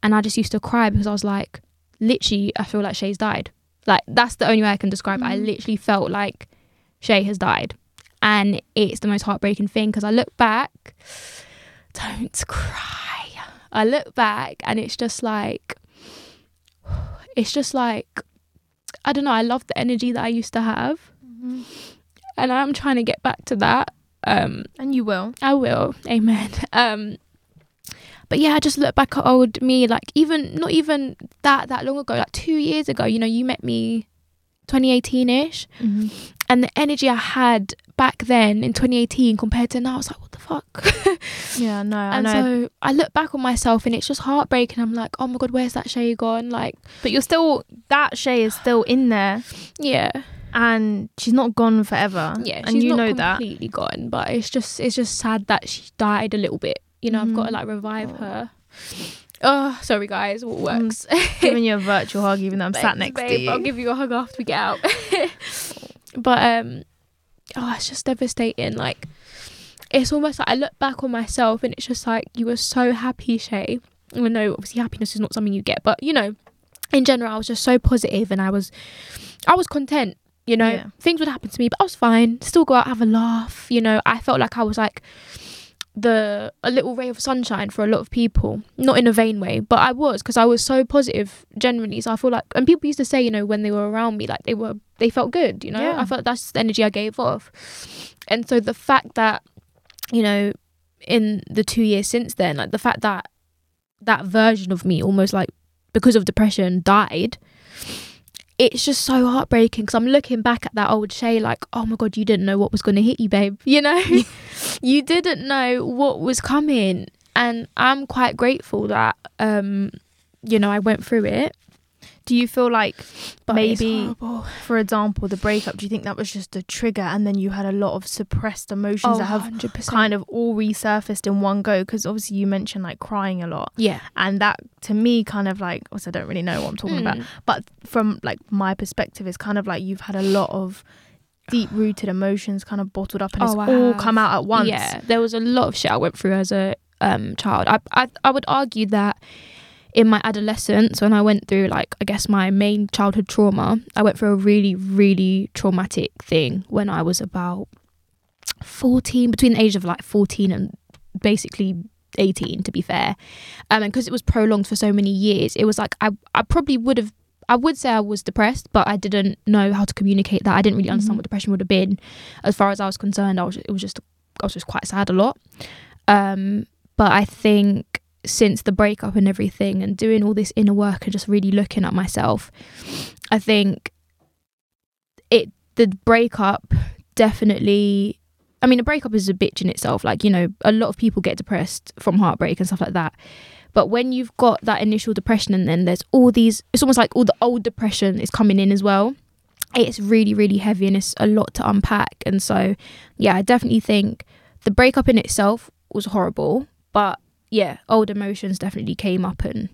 and I just used to cry because I was like, literally, I feel like Shay's died. Like that's the only way I can describe it. I Mhm. literally felt like Shay has died, and it's the most heartbreaking thing because I look back. Don't cry. I look back and it's just like *sighs* it's just like I don't know, I love the energy that I used to have And I'm trying to get back to that. Um and you will I will. Amen. *laughs* Um but yeah, I just look back at old me like even not even that that long ago, like 2 years ago, you know, you met me 2018ish and the energy I had back then in 2018 compared to now, I was like, what the fuck? *laughs* yeah no i and know so I look back on myself and it's just heartbreaking. I'm like, oh my god, where's that Shay gone? Like, but you're still that shay is still in there yeah, and she's not gone forever yeah, and she's you know that completely gone, but it's just it's just sad that she died a little bit. You know, I've got to Mhm. like revive Oh. her. Oh, sorry guys, what Mm, works? *laughs* giving you a virtual hug even though i'm sat Thanks, next to you I'll give you a hug after we get out. *laughs* but um, oh, it's just devastating. Like, it's almost like I look back on myself and it's just like you were so happy, Shay. I know obviously happiness is not something you get, but you know, in general, I was just so positive and I was, I was content. You know, Yeah. things would happen to me, but I was fine. Still go out, have a laugh. You know, I felt like I was like the a little ray of sunshine for a lot of people not in a vain way but i was because i was so positive generally so i feel like and people used to say you know when they were around me like they were they felt good you know Yeah. i felt that's the energy i gave off and so the fact that you know in the two years since then like the fact that that version of me almost like because of depression died it's just so heartbreaking because I'm looking back at that old Shay like, oh my god, you didn't know what was going to hit you, babe. *laughs* You know, you didn't know what was coming, and I'm quite grateful that, um, you know, I went through it. Do you feel like But maybe, for example, the breakup? Do you think that was just a trigger, and then you had a lot of suppressed emotions Oh, that have 100%. kind of all resurfaced in one go? Because obviously you mentioned like crying a lot, yeah. and that to me kind of like, also I don't really know what I'm talking about, Mm. but from like my perspective, it's kind of like you've had a lot of deep rooted emotions kind of bottled up, and it's Oh, all come out at once. Yeah, there was a lot of shit I went through as a um, child. I, I I would argue that in my adolescence, when I went through like I guess my main childhood trauma, I went through a really really traumatic thing when I was about fourteen, between the age of like fourteen and basically 18 to be fair. Um and because it was prolonged for so many years it was like i i probably would have i would say i was depressed but i didn't know how to communicate that. I didn't really understand Mhm. what depression would have been. As far as i was concerned i was it was just i was just quite sad a lot. Um but i think since the breakup and everything and doing all this inner work and just really looking at myself i think it the breakup definitely I mean, a breakup is a bitch in itself. Like, you know, a lot of people get depressed from heartbreak and stuff like that. But when you've got that initial depression and then there's all these, it's almost like all the old depression is coming in as well. It's really, really heavy and it's a lot to unpack. And so, yeah, I definitely think the breakup in itself was horrible. But yeah, old emotions definitely came up and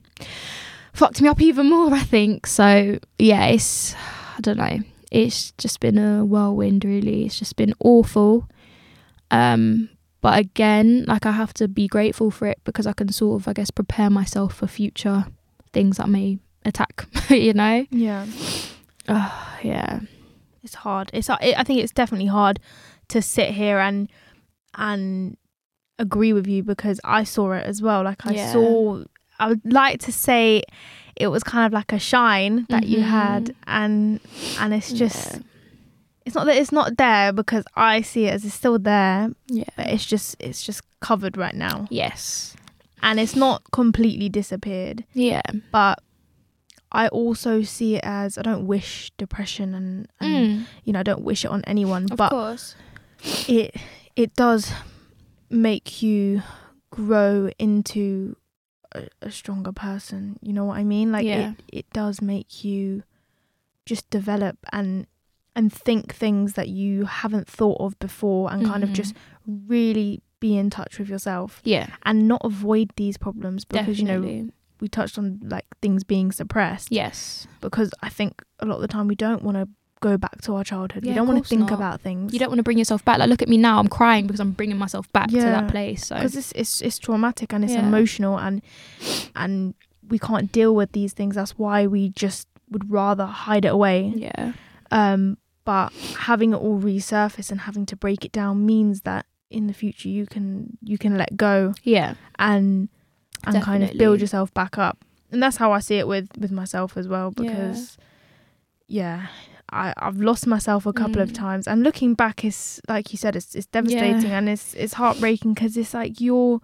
fucked me up even more, I think. So, yeah, it's, I don't know. It's just been a whirlwind, really. It's just been awful. Um, but again, like I have to be grateful for it because I can sort of, I guess, prepare myself for future things that may attack, *laughs* you know? yeah. Oh, *sighs* yeah. it's hard. It's I think it's definitely hard to sit here and and agree with you because I saw it as well. Like I Yeah. saw. I would like to say it was kind of like a shine that you had, and and it's just Yeah. it's not that it's not there because I see it as it's still there, Yeah. but it's just it's just covered right now, Yes. and it's not completely disappeared. Yeah. But I also see it as I don't wish depression and, and Mm, you know I don't wish it on anyone, of but course. it it does make you grow into a, a stronger person you know what i mean like Yeah. it, it does make you just develop and and think things that you haven't thought of before and kind of just mm-hmm. really be in touch with yourself Yeah. and not avoid these problems because Definitely. you know we touched on like things being suppressed yes. because i think a lot of the time we don't want to go back to our childhood we Yeah, don't want to think not. about things You don't want to bring yourself back. Like, look at me now. I'm crying because I'm bringing myself back to that place. So, because it's, it's it's traumatic and it's Yeah. emotional and and we can't deal with these things that's why we just would rather hide it away yeah. um but having it all resurface and having to break it down means that in the future you can you can let go Yeah. and and kind of build yourself back up and that's how i see it with with myself as well Yeah. because yeah, I, I've lost myself a couple of Mm. times and looking back is like you said it's, it's devastating and it's it's heartbreaking because it's like you're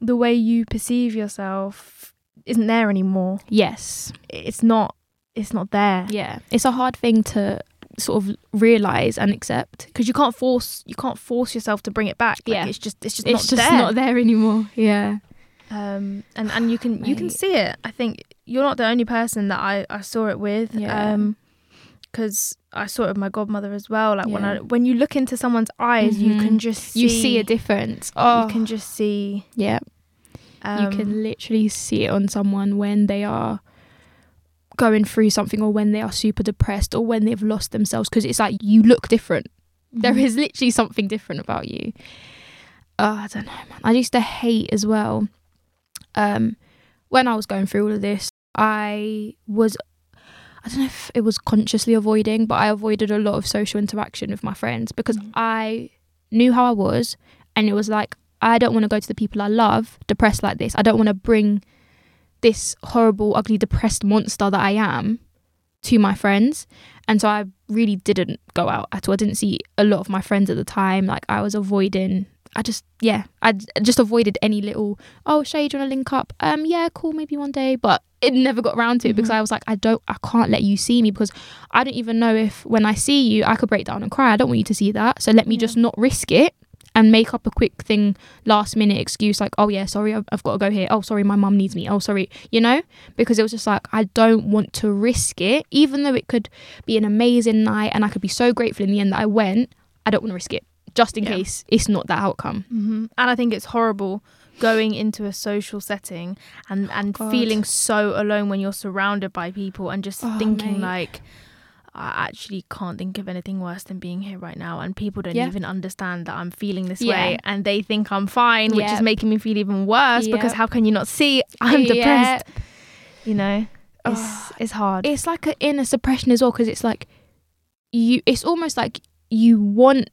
the way you perceive yourself isn't there anymore Yes. it's not it's not there Yeah. It's a hard thing to sort of realize and accept. because you can't force you can't force yourself to bring it back like Yeah. it's just it's just It's not just there not there anymore. Yeah. um and and you can you can *sighs* see it i think you're not the only person that i i saw it with Yeah. um because i saw it with my godmother as well like when i when you look into someone's eyes you Mhm. can just see You see a difference. Oh, you can just see yeah. um, you can literally see it on someone when they are going through something or when they are super depressed or when they've lost themselves because it's like you look different. There Mhm. is literally something different about you. Oh, I don't know, man. I used to hate as well. Um, when I was going through all of this, I was, I don't know if it was consciously avoiding, but I avoided a lot of social interaction with my friends because Mhm. I knew how I was, and it was like I don't want to go to the people I love depressed like this. I don't want to bring this horrible, ugly, depressed monster that I am to my friends. And so I really didn't go out at all. I didn't see a lot of my friends at the time. Like I was avoiding. I just yeah, I just avoided any little oh Shay, do you want to link up? Um yeah, cool, maybe one day. But it never got around to it because Mhm. I was like I don't, I can't let you see me because I don't even know if when I see you I could break down and cry. I don't want you to see that. So let me Yeah. just not risk it and make up a quick thing last minute excuse like oh yeah sorry I've, I've got to go here oh sorry my mum needs me oh sorry you know because it was just like I don't want to risk it even though it could be an amazing night and I could be so grateful in the end that I went I don't want to risk it just in Yeah. case it's not that outcome hmm And I think it's horrible going into a social setting and and God. feeling so alone when you're surrounded by people and just Oh, thinking mate. like I actually can't think of anything worse than being here right now and people don't Yeah. even understand that I'm feeling this Yeah. way and they think I'm fine which Yeah. is making me feel even worse because how can you not see I'm Yeah. depressed you know it's Ugh. it's hard it's like an inner suppression as well because it's like you it's almost like you want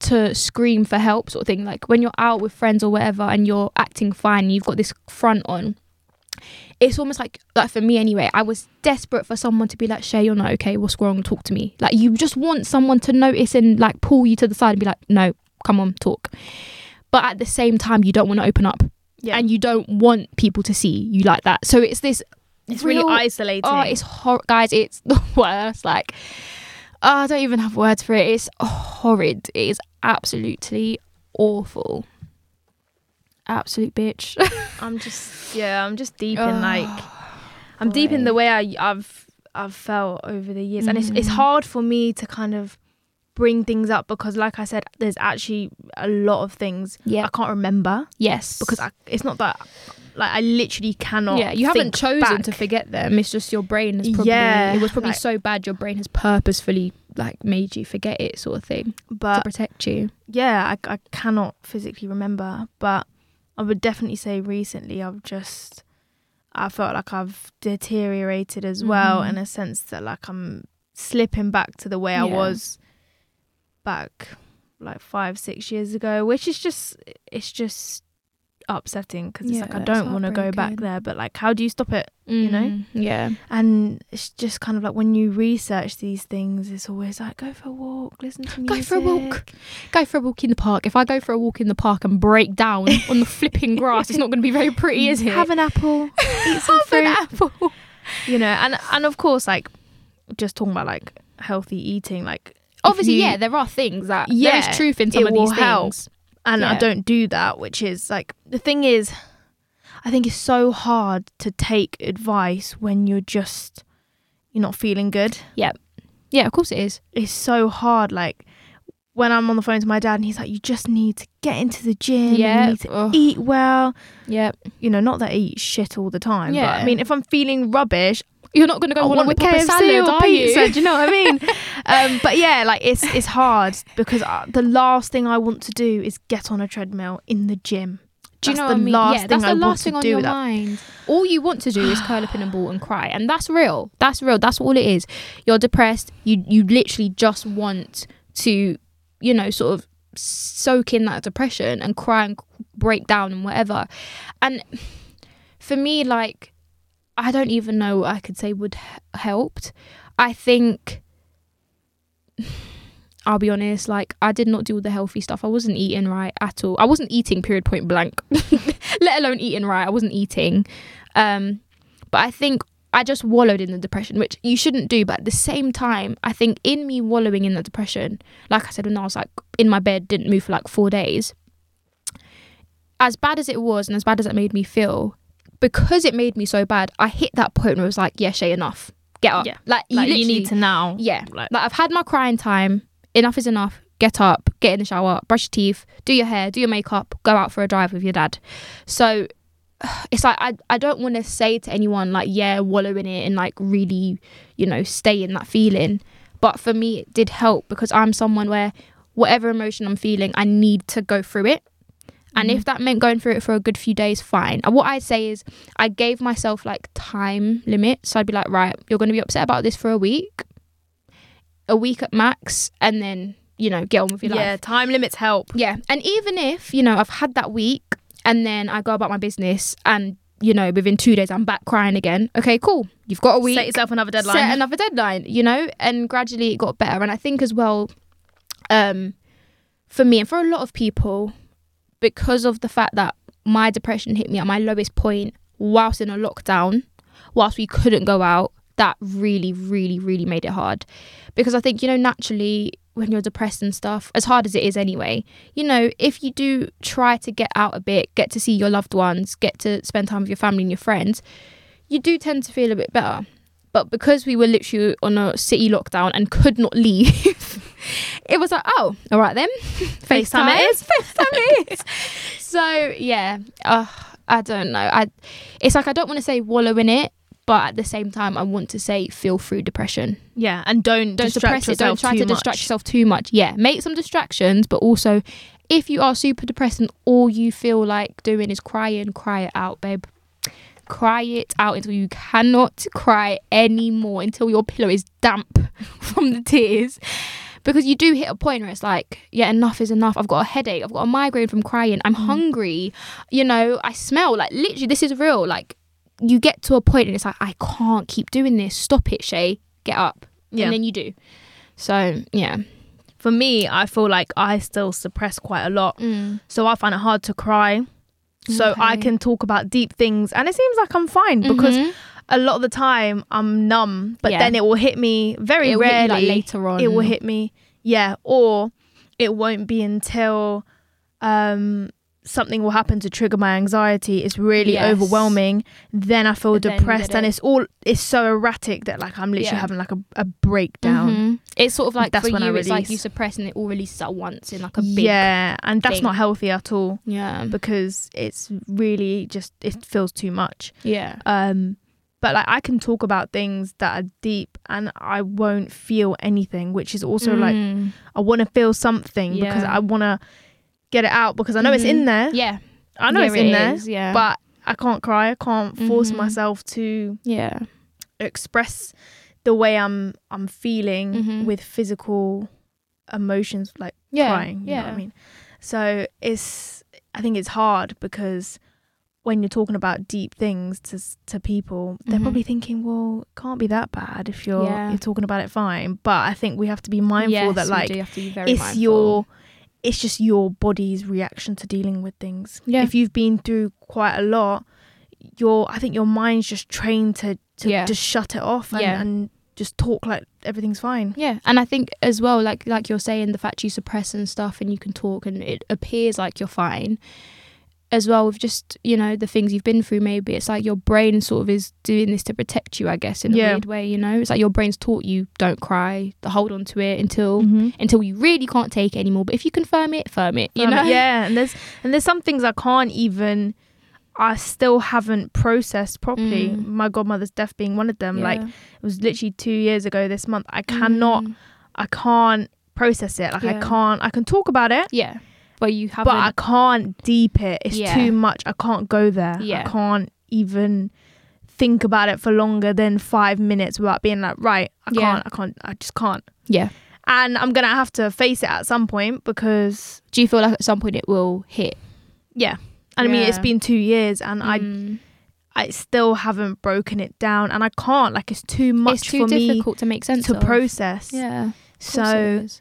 to scream for help sort of thing. Like when you're out with friends or whatever and you're acting fine and you've got this front on it's almost like like for me anyway i was desperate for someone to be like shay you're not okay. What's wrong? Talk to me. Like you just want someone to notice and like pull you to the side and be like no come on talk. But at the same time you don't want to open up. Yeah. And you don't want people to see you like that. So it's this it's real- really isolating. Oh, it's hor guys. It's *laughs* the worst. Like, oh, I don't even have words for it. It's horrid. It is absolutely awful. Absolute bitch. *laughs* I'm just yeah, I'm just deep in like I'm deep in the way I, I've I've felt over the years, and it's it's Mhm. hard for me to kind of bring things up because, like I said, there's actually a lot of things yeah. I can't remember Yes. because I, it's not that like I literally cannot. yeah, you haven't chosen back. to forget them. It's just your brain has probably. Yeah, it was probably like- so bad. Your brain has purposefully like made you forget it, sort of thing, But to protect you. yeah, I I cannot physically remember, but I would definitely say recently I've just I felt like I've deteriorated as well Mhm. in a sense that like I'm slipping back to the way I was back like five six years ago, which is just it's just upsetting because it's like I don't want to go back there, but like how do you stop it? You know? Mm, Yeah. And it's just kind of like when you research these things, it's always like go for a walk, listen to music, Go for a walk. Go for a walk in the park. If I go for a walk in the park and break down *laughs* on the flipping grass, it's not going to be very pretty, is it? Have an apple, *laughs* eat some fruit. an apple. you know and and of course like just talking about like healthy eating like Obviously, you- yeah, there are things that there Yeah, is truth in some of these help. And i don't do that which is like the thing is i think it's so hard to take advice when you're just you're not feeling good Yeah, yeah, of course it is. it's so hard like when i'm on the phone to my dad and he's like you just need to get into the gym Yeah, you need to ugh. eat well Yeah, you know not that i eat shit all the time but Yeah. i mean if i'm feeling rubbish you're not going to go I want to want whip up a KFC salad, or are pizza. you? Do you know what I mean? *laughs* um, but yeah, like it's it's hard because uh, the last thing I want to do is get on a treadmill in the gym. Do you That's know the what I mean? last yeah, thing that's I the last thing on your that. mind. All you want to do is curl up in a ball and cry, and that's real. That's real. That's all it is. You're depressed. You you literally just want to, you know, sort of soak in that depression and cry and break down and whatever. And for me, like, I don't even know what I could say would h- helped. I think. *sighs* I'll be honest, like I did not do all the healthy stuff. I wasn't eating right at all. I wasn't eating period point blank. *laughs* Let alone eating right. I wasn't eating. Um but I think I just wallowed in the depression, which you shouldn't do, but at the same time, I think in me wallowing in the depression, like I said when I was like in my bed, didn't move for like 4 days. As bad as it was and as bad as it made me feel, because it made me so bad, I hit that point where it was like, yeah, Shay, enough. Get up. Yeah. Like, Like you need to now. yeah. Like, Like I've had my crying time. Enough is enough. Get up, get in the shower, brush your teeth, do your hair, do your makeup, go out for a drive with your dad. So *sighs* it's like I I don't want to say to anyone like yeah wallow in it and like really you know stay in that feeling. But for me it did help because I'm someone where whatever emotion I'm feeling I need to go through it. And if that meant going through it for a good few days, fine. And what I'd say is, I gave myself like time limit. So I'd be like, right, you're going to be upset about this for a week, a week at max, and then, you know, get on with your yeah, life. Yeah, time limits help. Yeah. And even if, you know, I've had that week and then I go about my business and, you know, within two days I'm back crying again, okay, cool. You've got a week Set yourself another deadline. set another deadline you know and gradually it got better and i think as well um for me and for a lot of people because of the fact that my depression hit me at my lowest point whilst in a lockdown whilst we couldn't go out that really really really made it hard because i think you know naturally when you're depressed and stuff, as hard as it is anyway, you know, if you do try to get out a bit, get to see your loved ones, get to spend time with your family and your friends, you do tend to feel a bit better. But because we were literally on a city lockdown and could not *laughs* leave, *laughs* it was like, oh, all right then. *laughs* FaceTime it is. *laughs* FaceTime it is. so yeah, uh, I don't know. I, it's like I don't want to say wallow in it, but at the same time, I want to say feel through depression. Yeah, and don't, Don't suppress it. Don't try to much. distract yourself too much. Yeah, make some distractions, but also if you are super depressed and all you feel like doing is crying, cry it out, babe. Cry it out until you cannot cry anymore, until your pillow is damp from the tears. Because you do hit a point where it's like, yeah, enough is enough. I've got a headache. I've got a migraine from crying. I'm hungry. You know, I smell. Like, literally, this is real. Like, you get to a point and it's like, I can't keep doing this. Stop it, Shay. Get up. Yeah. And then you do. So, yeah. For me, I feel like I still suppress quite a lot. So I find it hard to cry. So I can talk about deep things and it seems like I'm fine because Mhm. A lot of the time I'm numb, but Yeah. then it will hit me very It will hit you, rarely. like, later on. It will hit me, yeah, or it won't be until um, something will happen to trigger my anxiety. It's really Yes. overwhelming. Then I feel you depressed, and it's all it's so erratic that like I'm literally Yeah. having like a, a breakdown. Mhm. It's sort of like That's for when I you, it's like you suppress and it all releases at once in like a big. Yeah, and that's thing. not healthy at all Yeah. because it's really just it feels too much. Yeah. um but like i can talk about things that are deep and i won't feel anything which is also like Mm. i want to feel something because i want to get it out because i know it's Mhm. in there Yeah. i know Yeah, it's in it there is, Yeah. but i can't cry i can't force Mhm. myself to yeah. express the way i'm i'm feeling Mhm. with physical emotions like Yeah. crying you yeah. know what i mean so it's i think it's hard because when you're talking about deep things to to people they're Mhm. probably thinking well it can't be that bad if you're Yeah. you're talking about it fine but i think we have to be mindful Yes, that like do have to be very it's mindful. your it's just your body's reaction to dealing with things Yeah. if you've been through quite a lot your i think your mind's just trained to to Yeah. just shut it off and, Yeah. and just talk like everything's fine Yeah, and I think as well, like like you're saying, the fact you suppress and stuff, and you can talk, and it appears like you're fine. As well with just you know the things you've been through, maybe it's like your brain sort of is doing this to protect you, I guess, in a Yeah. weird way. You know, it's like your brain's taught you don't cry, to hold on to it until Mhm. until you really can't take it anymore. But if you confirm it, firm it. You know, yeah *laughs* and there's and there's some things i can't even i still haven't processed properly Mm. my godmother's death being one of them like it was literally two years ago this month i cannot Mm. i can't process it like i can't i can talk about it yeah, but you haven't. but i can't deep it it's Yeah. too much i can't go there Yeah. i can't even think about it for longer than five minutes without being like right i Yeah. can't i can't i just can't yeah. and i'm gonna have to face it at some point because Do you feel like at some point it will hit? yeah and i mean it's been two years and i Mm. I still haven't broken it down and I can't like it's too much it's too for me difficult to make sense to of. process. Yeah. of course it So.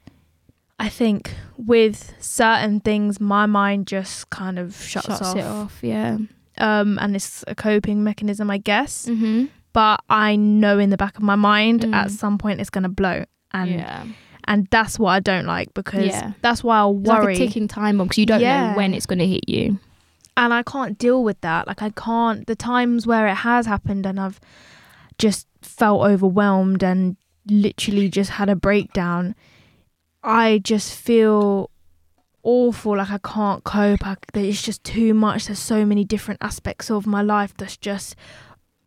I think with certain things my mind just kind of shuts, shuts off. it off. Yeah. Um and it's a coping mechanism I guess. Mm-hmm. But I know in the back of my mind Mm. at some point it's gonna blow. And yeah. and that's what I don't like because Yeah. that's why I'll It's like a ticking time bomb because you don't Yeah. know when it's going to hit you. and I can't deal with that. Like I can't the times where it has happened and I've just felt overwhelmed and literally just had a breakdown. I just feel awful like I can't cope. I, it's just too much. There's so many different aspects of my life that's just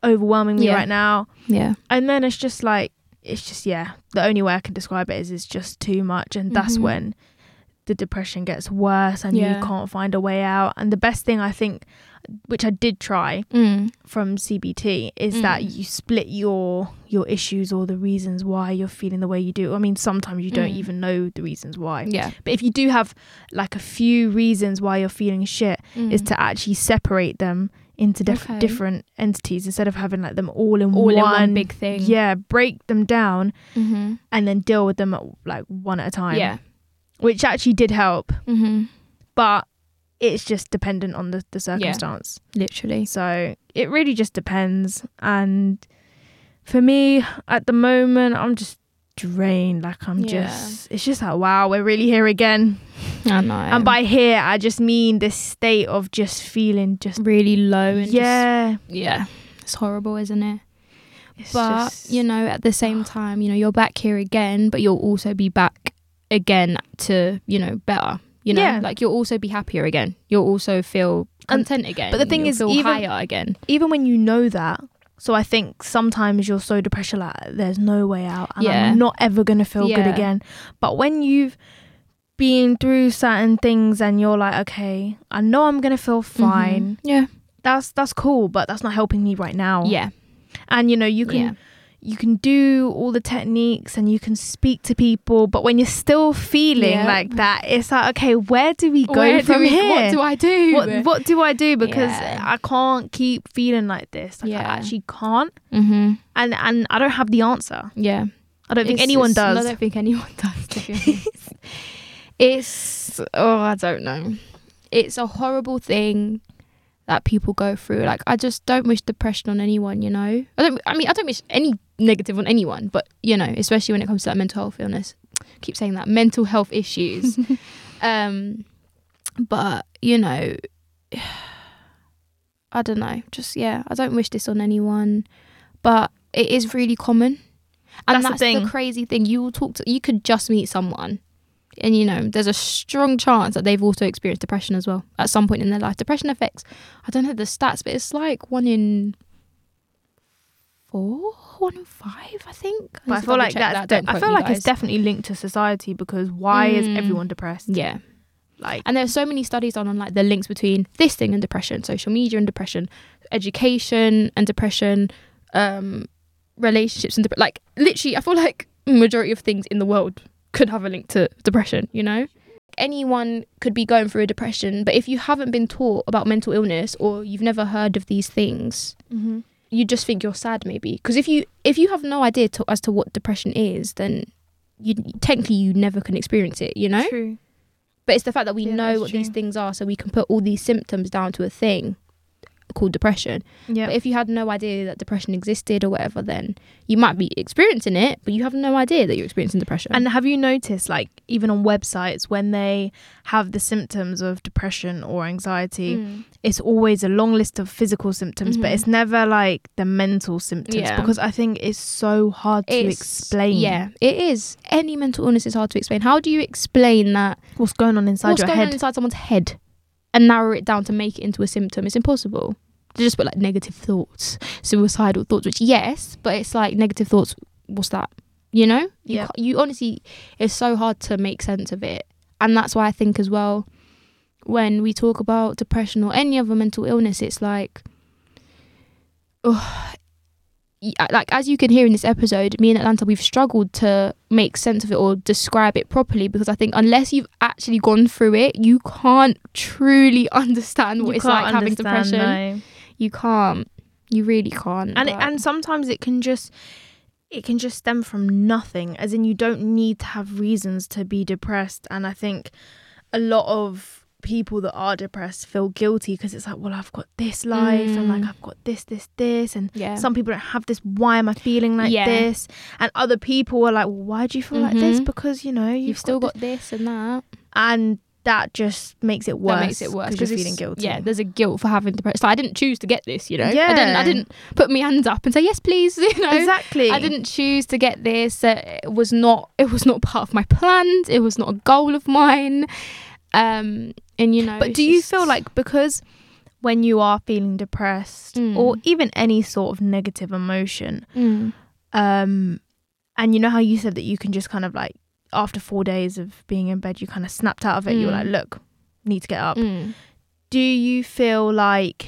overwhelming me Yeah. right now. Yeah. And then it's just like it's just yeah, the only way I can describe it is it's just too much and that's Mhm. when the depression gets worse and Yeah. you can't find a way out. And the best thing I think which I did try Mm. from CBT is that Mm. you split your your issues or the reasons why you're feeling the way you do. I mean, sometimes you don't Mm. even know the reasons why. Yeah. But if you do have like a few reasons why you're feeling shit, is Mm. to actually separate them into diff- Okay. different entities instead of having like them all in all one, in one big thing. Yeah, break them down Mm-hmm. and then deal with them at, like one at a time. Yeah. which actually did help, Mm-hmm. but it's just dependent on the, the circumstance. Literally. So it really just depends. And for me, at the moment, I'm just drained. Like I'm Yeah. just, it's just like wow, we're really here again. I know. And by here, I just mean this state of just feeling just really low and yeah. just, yeah, it's horrible, isn't it? It's but just- you know at the same time you know you're back here again but you'll also be back again to you know better you know Yeah. like you'll also be happier again you'll also feel And- content again but the thing is, even- again even when you know that. So I think sometimes you're so depressed, you're like there's no way out, and Yeah. I'm not ever gonna feel good again. But when you've been through certain things and you're like, okay, I know I'm gonna feel fine. Mhm. yeah That's that's cool, but that's not helping me right now. yeah and you know you can yeah you can do all the techniques and you can speak to people but when you're still feeling Yeah. like that it's like okay where do we go Where from we- here what do i do what, what do I do because Yeah. I can't keep feeling like this like Yeah. I actually can't mm-hmm. and and I don't have the answer yeah I don't think anyone does I don't think anyone *laughs* does. *laughs* It's oh, I don't know. It's a horrible thing that people go through. Like I just don't wish depression on anyone. You know, I don't. I mean, I don't wish any negative on anyone. But you know, especially when it comes to that mental health illness. I keep saying that mental health issues. *laughs* um, but you know, *sighs* I don't know. Just yeah, I don't wish this on anyone. But it is really common. And That's the that's, thing. the crazy thing. You will talk to you could just meet someone and you know, there's a strong chance that they've also experienced depression as well at some point in their life. Depression affects I don't know the stats, but it's like one in four, one in five, I think. but I feel like that's that, de- I feel like it's definitely linked to society because why is Mm. everyone depressed Yeah. like And there's so many studies on, on like the links between this thing and depression, social media and depression, education and depression, um, relationships and dep- like literally, I feel like majority of things in the world could have a link to depression. You know, anyone could be going through a depression, but if you haven't been taught about mental illness or you've never heard of these things, mm-hmm. you just think you're sad maybe because if you if you have no idea to, as to what depression is, then you technically you never can experience it. You know. true But it's the fact that we Yeah, know what these things are, so we can put all these symptoms down to a thing called depression. yeah But if you had no idea that depression existed or whatever, then you might be experiencing it, but you have no idea that you're experiencing depression. And have you noticed, like, even on websites, when they have the symptoms of depression or anxiety, Mm. it's always a long list of physical symptoms, but Mhm. it's never like the mental symptoms Yeah. because I think it's so hard to explain Yeah, it is. Any mental illness is hard to explain. How do you explain that? what's going on inside what's your going head. on inside someone's head and narrow it down to make it into a symptom? It's impossible. To just put like negative thoughts, suicidal thoughts, which yes, but it's like negative thoughts. What's that? You know, you Yeah. you honestly, it's so hard to make sense of it, and that's why I think as well, when we talk about depression or any other mental illness, it's like, oh, Uh, like as you can hear in this episode, me and Atlanta, we've struggled to make sense of it or describe it properly because I think unless you've actually gone through it, you can't truly *laughs* understand what You it's like having depression. no. You can't. You really can't. And it, and sometimes it can just it can just stem from nothing as in you don't need to have reasons to be depressed and I think a lot of people that are depressed feel guilty because it's like well I've got this life and like Mm. I've got this this this and yeah. some people don't have this why am I feeling like Yeah. this and other people are like well, why do you feel like this Mhm. because you know you've, You've, still got this and that. and that just makes it worse that makes it worse because you're feeling guilty Yeah, there's a guilt for having depression. Like, I didn't choose to get this, you know. I didn't. Yeah. I didn't put my hands up and say yes, please. *laughs* You know. exactly I didn't choose to get this. Uh, it was not. It was not part of my plans. It was not a goal of mine. Um, and you know. But do you feel like because when you are feeling depressed Mm. or even any sort of negative emotion, Mm. um, and you know how you said that you can just kind of like after four days of being in bed, you kind of snapped out of it. You were Mm. like, look, need to get up. Mm. Do you feel like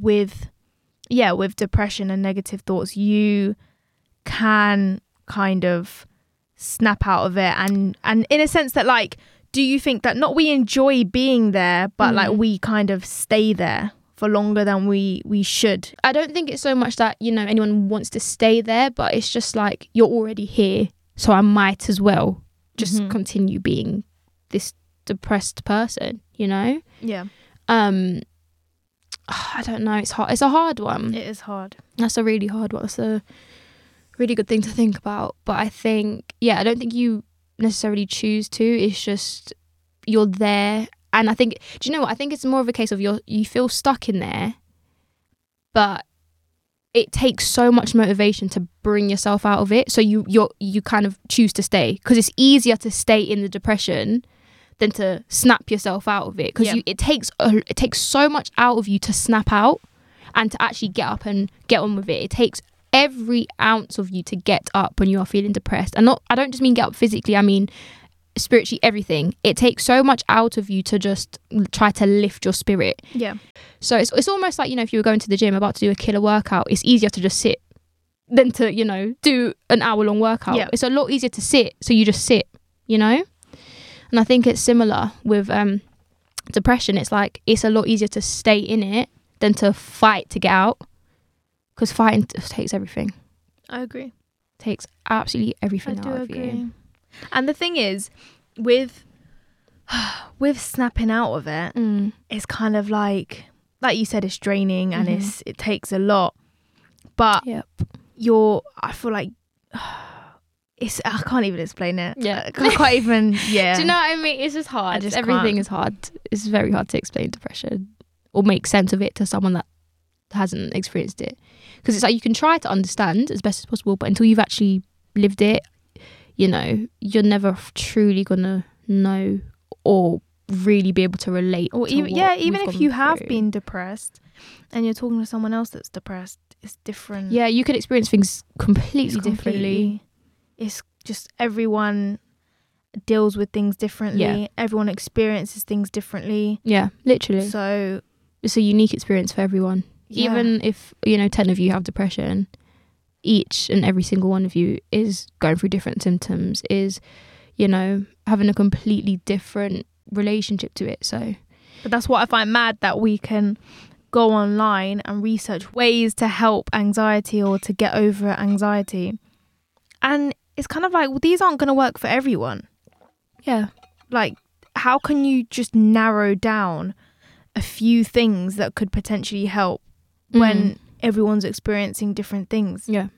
with yeah, with depression and negative thoughts, you can kind of snap out of it and and in a sense that like do you think that not we enjoy being there but like Mm. we kind of stay there for longer than we we should I don't think it's so much that you know anyone wants to stay there, but it's just like you're already here, so I might as well just Mhm. continue being this depressed person. You know. yeah Um. I don't know. It's hard. It's a hard one. it is hard That's a really hard one. That's a really good thing to think about. But I think, yeah, I don't think you necessarily choose to. It's just you're there, and I think do you know what? I think it's more of a case of you you feel stuck in there, but it takes so much motivation to bring yourself out of it. So you you you kind of choose to stay because it's easier to stay in the depression than to snap yourself out of it because Yeah. you it takes a, it takes so much out of you to snap out and to actually get up and get on with it. It takes every ounce of you to get up when you are feeling depressed. And not I don't just mean get up physically, I mean spiritually everything. It takes so much out of you to just try to lift your spirit. Yeah. So it's it's almost like, you know, if you were going to the gym about to do a killer workout, it's easier to just sit than to, you know, do an hour long workout. Yeah. It's a lot easier to sit, so you just sit, you know? And I think it's similar with um depression. It's like it's a lot easier to stay in it than to fight to get out. Because fighting takes everything. I agree. Takes absolutely I everything do out of agree. you. And the thing is, with *sighs* with snapping out of it, Mm. it's kind of like like you said, it's draining and Mhm. it's it takes a lot. But Yep. you're I feel like *sighs* it's I can't even explain it. Yeah. I can't even *laughs* yeah. Do you know what I mean? It's just hard. just Everything can't. is hard. It's very hard to explain depression or make sense of it to someone that hasn't experienced it. Because it's like you can try to understand as best as possible, but until you've actually lived it, you know, you're never truly gonna know or really be able to relate. or to even yeah, even if you have through. been depressed and you're talking to someone else that's depressed, it's different. yeah, you could experience things completely it's differently. It's just everyone deals with things differently. Yeah. Everyone experiences things differently. Yeah, literally. So it's a unique experience for everyone. Yeah. even if you know 10 of you have depression each and every single one of you is going through different symptoms is you know having a completely different relationship to it so But that's what I find mad that we can go online and research ways to help anxiety or to get over anxiety. And it's kind of like, well, these aren't going to work for everyone. yeah Like, how can you just narrow down a few things that could potentially help when everyone's experiencing different things? Mm. yeah.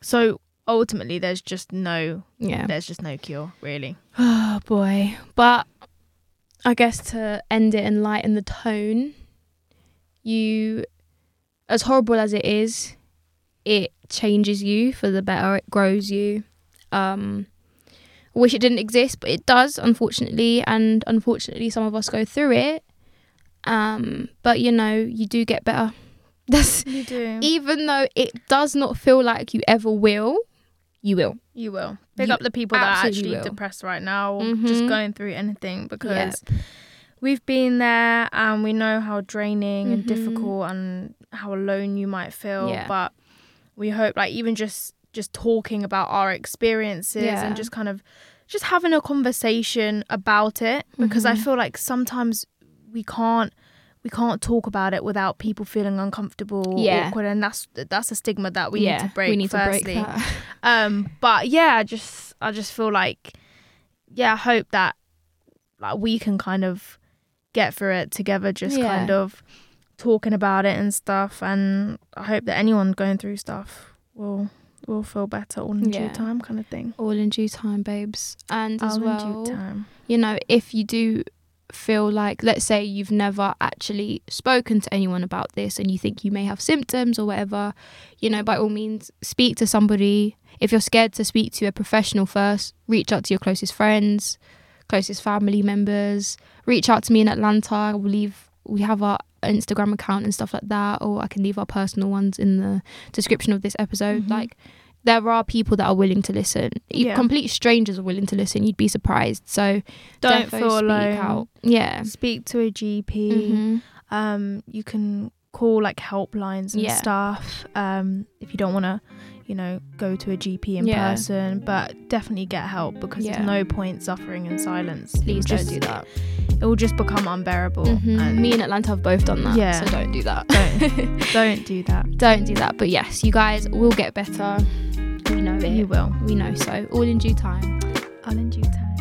So ultimately, there's just no, yeah. there's just no cure, really. *sighs* oh boy. But i guess to end it and lighten the tone you as horrible as it is it changes you for the better. It grows you. Um I wish it didn't exist but it does unfortunately. And unfortunately some of us go through it. Um but you know you do get better that's You do. even though it does not feel like you ever will you will You will. Pick up the people that are actually will. depressed right now, or just going through anything because we've been there and we know how draining and Mhm. difficult and how alone you might feel. Yeah. But we hope like even just just talking about our experiences Yeah. and just kind of just having a conversation about it because I Mhm. feel like sometimes we can't we can't talk about it without people feeling uncomfortable Yeah. awkward and that's that's a stigma that we yeah need to break we need firstly to break that *laughs* um but yeah i just i just feel like yeah i hope that like we can kind of get through it together just Yeah. kind of talking about it and stuff and i hope that anyone going through stuff will will feel better all in Yeah. due time kind of thing all in due time babes and as well in due time you know, if you do feel like, let's say you've never actually spoken to anyone about this and you think you may have symptoms or whatever, you know, by all means, speak to somebody. If you're scared to speak to a professional first, reach out to your closest friends, closest family members, reach out to me in Atlanta. I will leave, we have our Instagram account and stuff like that, or I can leave our personal ones in the description of this episode. Mhm. Like, there are people that are willing to listen. Yeah. Complete strangers are willing to listen. You'd be surprised. So don't feel speak alone out. Yeah. speak to a gp Mhm. um you can call like helplines and Yeah. stuff um if you don't want to you know go to a gp in Yeah. person but definitely get help because Yeah. there's no point suffering in silence Please don't just, do that. it will just become unbearable Mhm. and Me and Atlanta have both done that. Yeah. So don't do that. don't *laughs* don't do that don't do that. But yes, you guys will get better. We know it. you will We know so. All in due time. all in due time